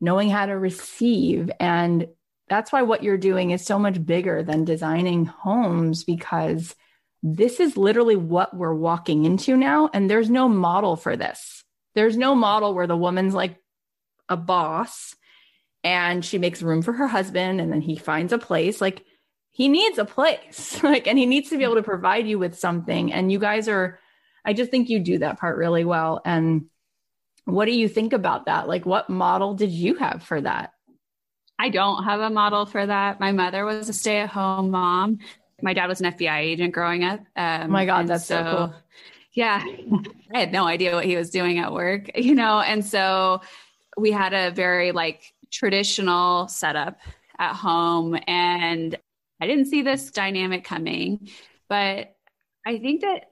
knowing how to receive. And that's why what you're doing is so much bigger than designing homes because this is literally what we're walking into now. And there's no model for this. There's no model where the woman's like a boss and she makes room for her husband and then he finds a place like he needs a place like and he needs to be able to provide you with something and you guys are i just think you do that part really well and what do you think about that like what model did you have for that I don't have a model for that. My mother was a stay at home mom. My dad was an FBI agent growing up. Um, Oh my God, that's so cool. Yeah, I had no idea what he was doing at work, you know, and so we had a very like traditional setup at home, and I didn't see this dynamic coming, but I think that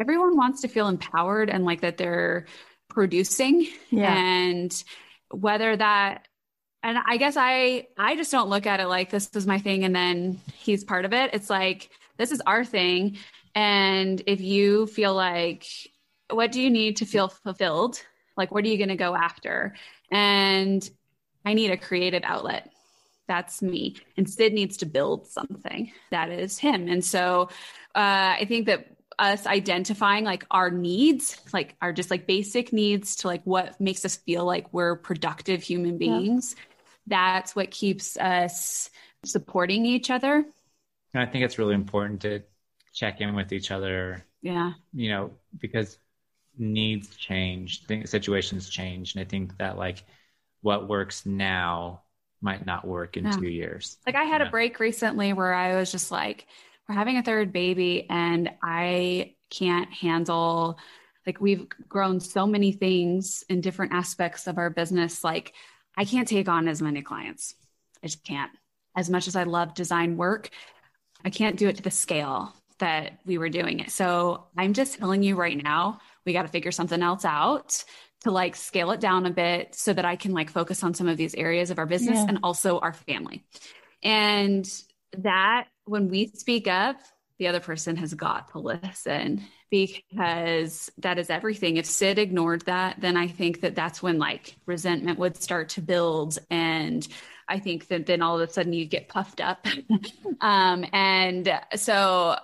everyone wants to feel empowered and like that they're producing. Yeah. And whether that and i guess i i just don't look at it like this is my thing and then he's part of it. It's like this is our thing. And if you feel like what do you need to feel fulfilled? Like what are you going to go after? And i need a creative outlet that's me. And syd needs to build something that is him. And so uh, i think that us identifying like our needs like our just like basic needs to like what makes us feel like we're productive human beings that's what keeps us supporting each other. And I think it's really important to check in with each other, yeah. you know, because needs change, things, situations change. And I think that like what works now might not work in Yeah. two years. Like I had a break recently where I was just like, we're having a third baby and I can't handle like we've grown so many things in different aspects of our business. Like I can't take on as many clients. I just can't. As much as I love design work, I can't do it to the scale that we were doing it. So I'm just telling you right now, we got to figure something else out to like scale it down a bit so that I can like focus on some of these areas of our business Yeah. and also our family. And that when we speak up, the other person has got to listen because that is everything. If Syd ignored that, then I think that that's when like resentment would start to build. And I think that then all of a sudden you get puffed up. um, and so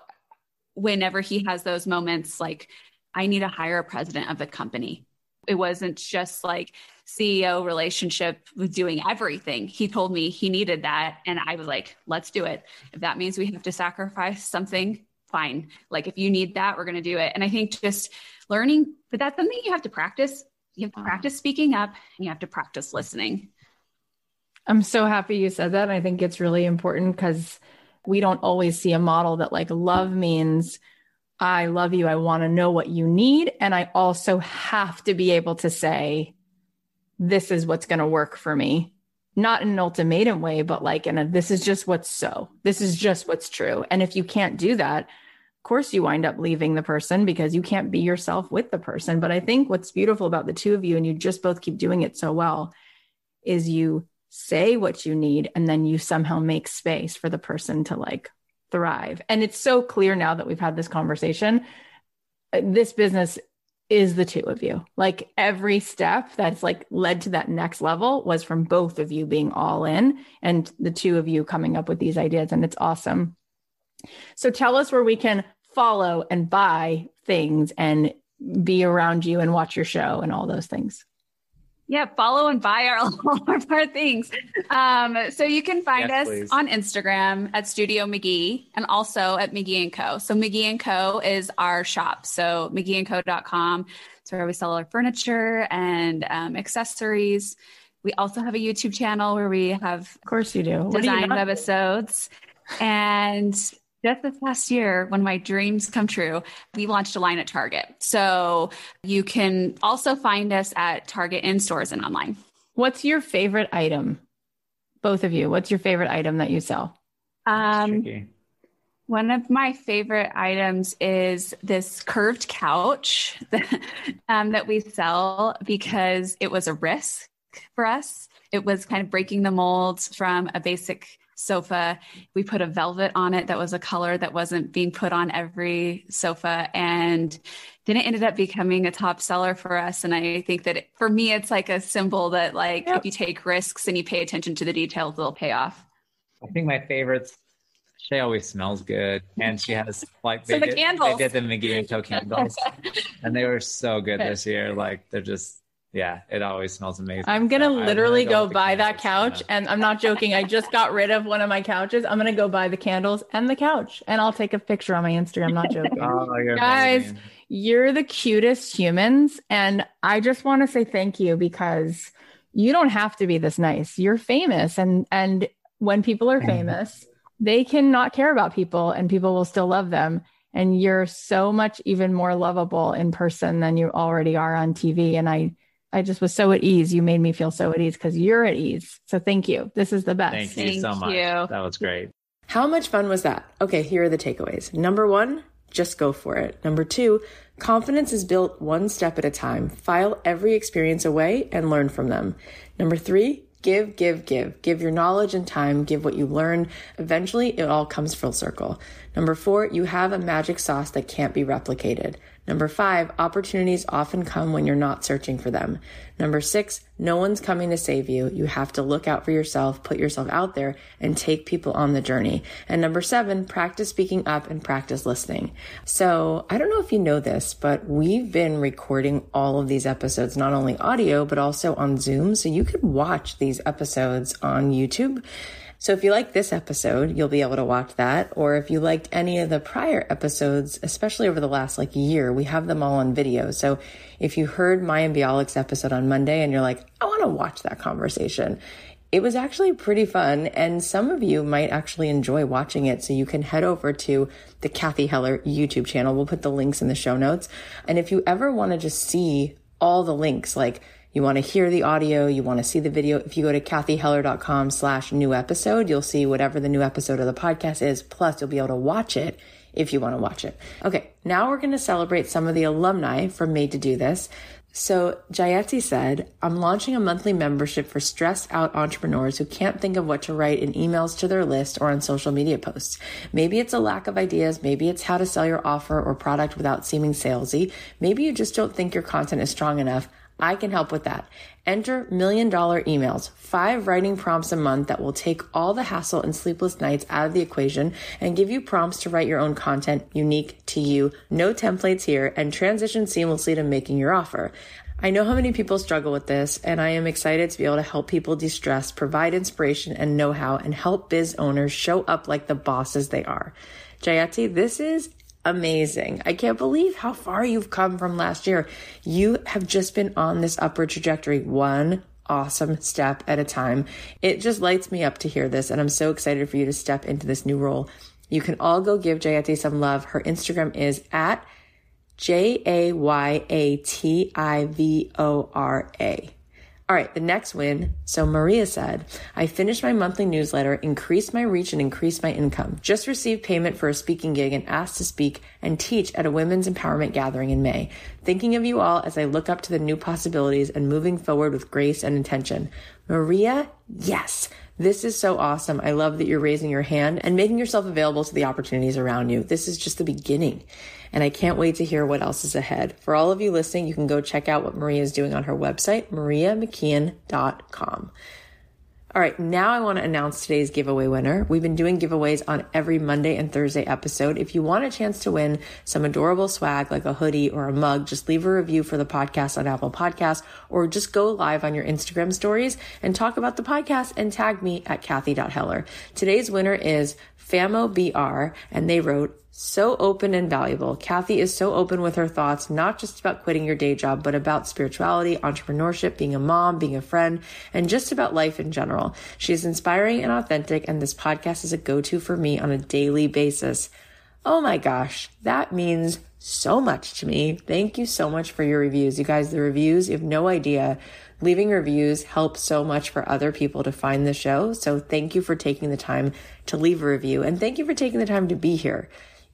whenever he has those moments, like, I need to hire a president of the company. It wasn't just like CEO relationship with doing everything. He told me he needed that. And I was like, let's do it. If that means we have to sacrifice something, fine. Like, if you need that, we're going to do it. And I think just learning, but that's something you have to practice. You have to uh-huh. practice speaking up and you have to practice listening. I'm so happy you said that. I think it's really important because we don't always see a model that like love means I love you. I want to know what you need. And I also have to be able to say, this is what's going to work for me. Not in an ultimatum way, but like in a, this is just what's so, this is just what's true. And if you can't do that, of course you wind up leaving the person because you can't be yourself with the person. But I think what's beautiful about the two of you, and you just both keep doing it so well, is you say what you need and then you somehow make space for the person to like thrive. And it's so clear now that we've had this conversation. Uh, this business is the two of you. Like every step that's like led to that next level was from both of you being all in and the two of you coming up with these ideas. And it's awesome. So tell us where we can follow and buy things and be around you and watch your show and all those things. Yeah, follow and buy our, all of our things. Um, so you can find yes, us please. on Instagram at Studio McGee and also at McGee and Co. So McGee and Co. is our shop. So McGeeandCo.com. It's where we sell our furniture and um, accessories. We also have a YouTube channel where we have, of course, you do design webisodes. And just this past year, when my dreams come true, we launched a line at Target. So you can also find us at Target in stores and online. What's your favorite item? Both of you, what's your favorite item that you sell? Um, one of my favorite items is this curved couch that, um, that we sell because it was a risk for us. It was kind of breaking the molds from a basic sofa. We put a velvet on it that was a color that wasn't being put on every sofa. And then it ended up becoming a top seller for us. And I think that it, for me, it's like a symbol that, like, yep. if you take risks and you pay attention to the details, they'll pay off. I think my favorites she always smells good, and she has like they, so the did, candles. they did the McGee and Co candles, and they were so good this year. Like they're just yeah, it always smells amazing. I'm gonna so literally go, go buy that couch, and I'm not joking. I just got rid of one of my couches. I'm gonna go buy the candles and the couch, and I'll take a picture on my Instagram. I'm not joking, oh, you're guys. Amazing. You're the cutest humans, and I just want to say thank you because you don't have to be this nice. You're famous, and and when people are mm-hmm. famous, they can not care about people, and people will still love them and you're so much even more lovable in person than you already are on TV. And I I just was so at ease. You made me feel so at ease because you're at ease. So thank you. This is the best. Thank you thank so much. You. That was great. How much fun was that? Okay, here are the takeaways. Number one, just go for it. Number two, confidence is built one step at a time. File every experience away and learn from them. Number three, give, give, give. Give your knowledge and time. Give what you learn. Eventually, it all comes full circle. Number four, you have a magic sauce that can't be replicated. Number five, opportunities often come when you're not searching for them. Number six, no one's coming to save you. You have to look out for yourself, put yourself out there, and take people on the journey. And number seven, practice speaking up and practice listening. So I don't know if you know this, but we've been recording all of these episodes, not only audio, but also on Zoom. So you could watch these episodes on YouTube. So if you like this episode, you'll be able to watch that. Or if you liked any of the prior episodes, especially over the last like year, we have them all on video. So if you heard Mayim Bialik's episode on Monday and you're like, I want to watch that conversation, it was actually pretty fun. And some of you might actually enjoy watching it. So you can head over to the Cathy Heller YouTube channel. We'll put the links in the show notes. And if you ever want to just see all the links, like you want to hear the audio, you want to see the video. If you go to cathyheller.com slash new episode, you'll see whatever the new episode of the podcast is. Plus, you'll be able to watch it if you want to watch it. Okay, now we're going to celebrate some of the alumni from Made to Do This. So Jayati said, I'm launching a monthly membership for stressed out entrepreneurs who can't think of what to write in emails to their list or on social media posts. Maybe it's a lack of ideas. Maybe it's how to sell your offer or product without seeming salesy. Maybe you just don't think your content is strong enough. I can help with that. Enter million dollar emails, five writing prompts a month that will take all the hassle and sleepless nights out of the equation and give you prompts to write your own content unique to you. No templates here and transition seamlessly to making your offer. I know how many people struggle with this, and I am excited to be able to help people de stress, provide inspiration and know how, and help biz owners show up like the bosses they are. Jayati, this is amazing. I can't believe how far you've come from last year. You have just been on this upward trajectory, one awesome step at a time. It just lights me up to hear this, and I'm so excited for you to step into this new role. You can all go give Jayati some love. Her Instagram is at J A Y A T I V O R A. All right, the next win. So Maria said, I finished my monthly newsletter, increased my reach and increased my income. Just received payment for a speaking gig and asked to speak and teach at a women's empowerment gathering in May. Thinking of you all as I look up to the new possibilities and moving forward with grace and intention. Maria, yes. This is so awesome. I love that you're raising your hand and making yourself available to the opportunities around you. This is just the beginning and I can't wait to hear what else is ahead. For all of you listening, you can go check out what Maria is doing on her website, mariamckeon.com. All right, now I want to announce today's giveaway winner. We've been doing giveaways on every Monday and Thursday episode. If you want a chance to win some adorable swag like a hoodie or a mug, just leave a review for the podcast on Apple Podcasts or just go live on your Instagram stories and talk about the podcast and tag me at Cathy.Heller. Today's winner is Famo BR and they wrote, so open and valuable. Cathy is so open with her thoughts, not just about quitting your day job, but about spirituality, entrepreneurship, being a mom, being a friend, and just about life in general. She is inspiring and authentic, and this podcast is a go-to for me on a daily basis. Oh my gosh, that means so much to me. Thank you so much for your reviews. You guys, the reviews, you have no idea. Leaving reviews helps so much for other people to find the show. So thank you for taking the time to leave a review and thank you for taking the time to be here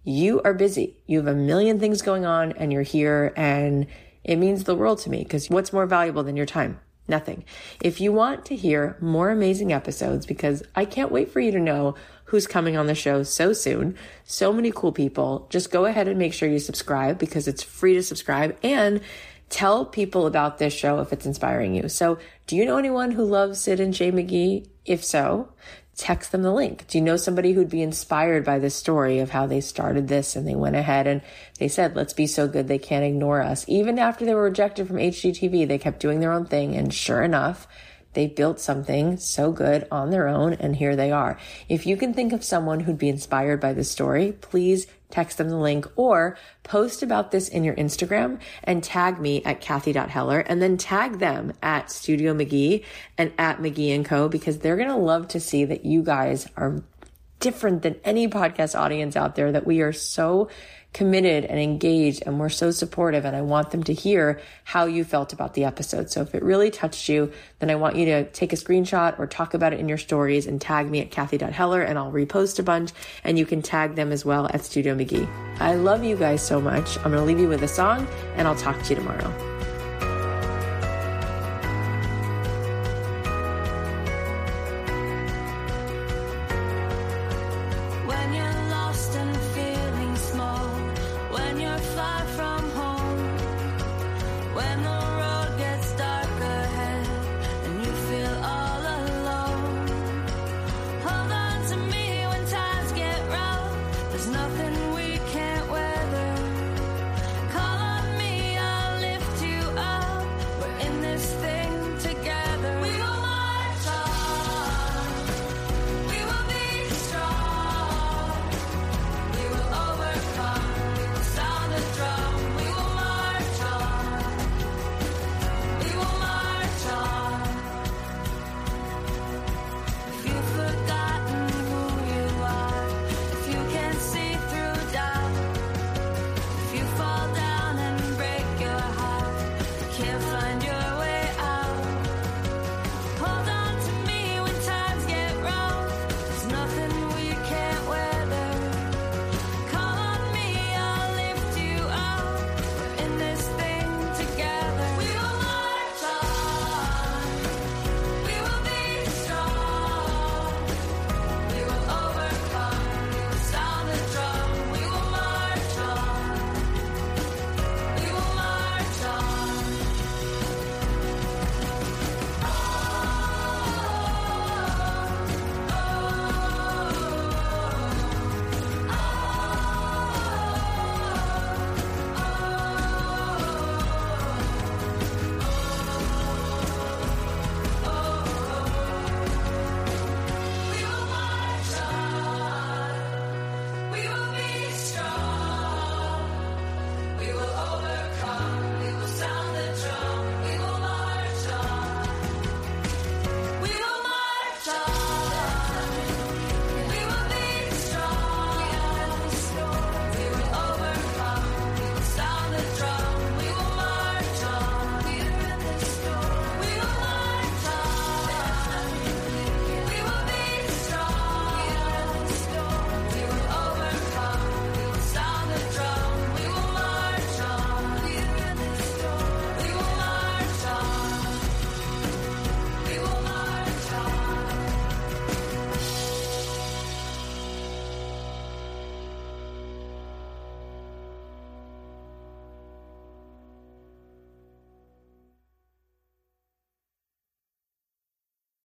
you are busy. You have a million things going on and you're here and it means the world to me because what's more valuable than your time? Nothing. If you want to hear more amazing episodes, because I can't wait for you to know who's coming on the show so soon, so many cool people, just go ahead and make sure you subscribe because it's free to subscribe and tell people about this show if it's inspiring you. So do you know anyone who loves Syd and Shea McGee? If so, text them the link. Do you know somebody who'd be inspired by this story of how they started this and they went ahead and they said, let's be so good they can't ignore us. Even after they were rejected from HGTV, they kept doing their own thing. And sure enough, they built something so good on their own and here they are. If you can think of someone who'd be inspired by this story, please text them the link or post about this in your Instagram and tag me at Cathy.Heller and then tag them at Studio McGee and at McGee and Co because they're going to love to see that you guys are different than any podcast audience out there, that we are so committed and engaged and we're so supportive and I want them to hear how you felt about the episode. So if it really touched you, then I want you to take a screenshot or talk about it in your stories and tag me at Cathy.Heller and I'll repost a bunch and you can tag them as well at Studio McGee. I love you guys so much. I'm going to leave you with a song and I'll talk to you tomorrow.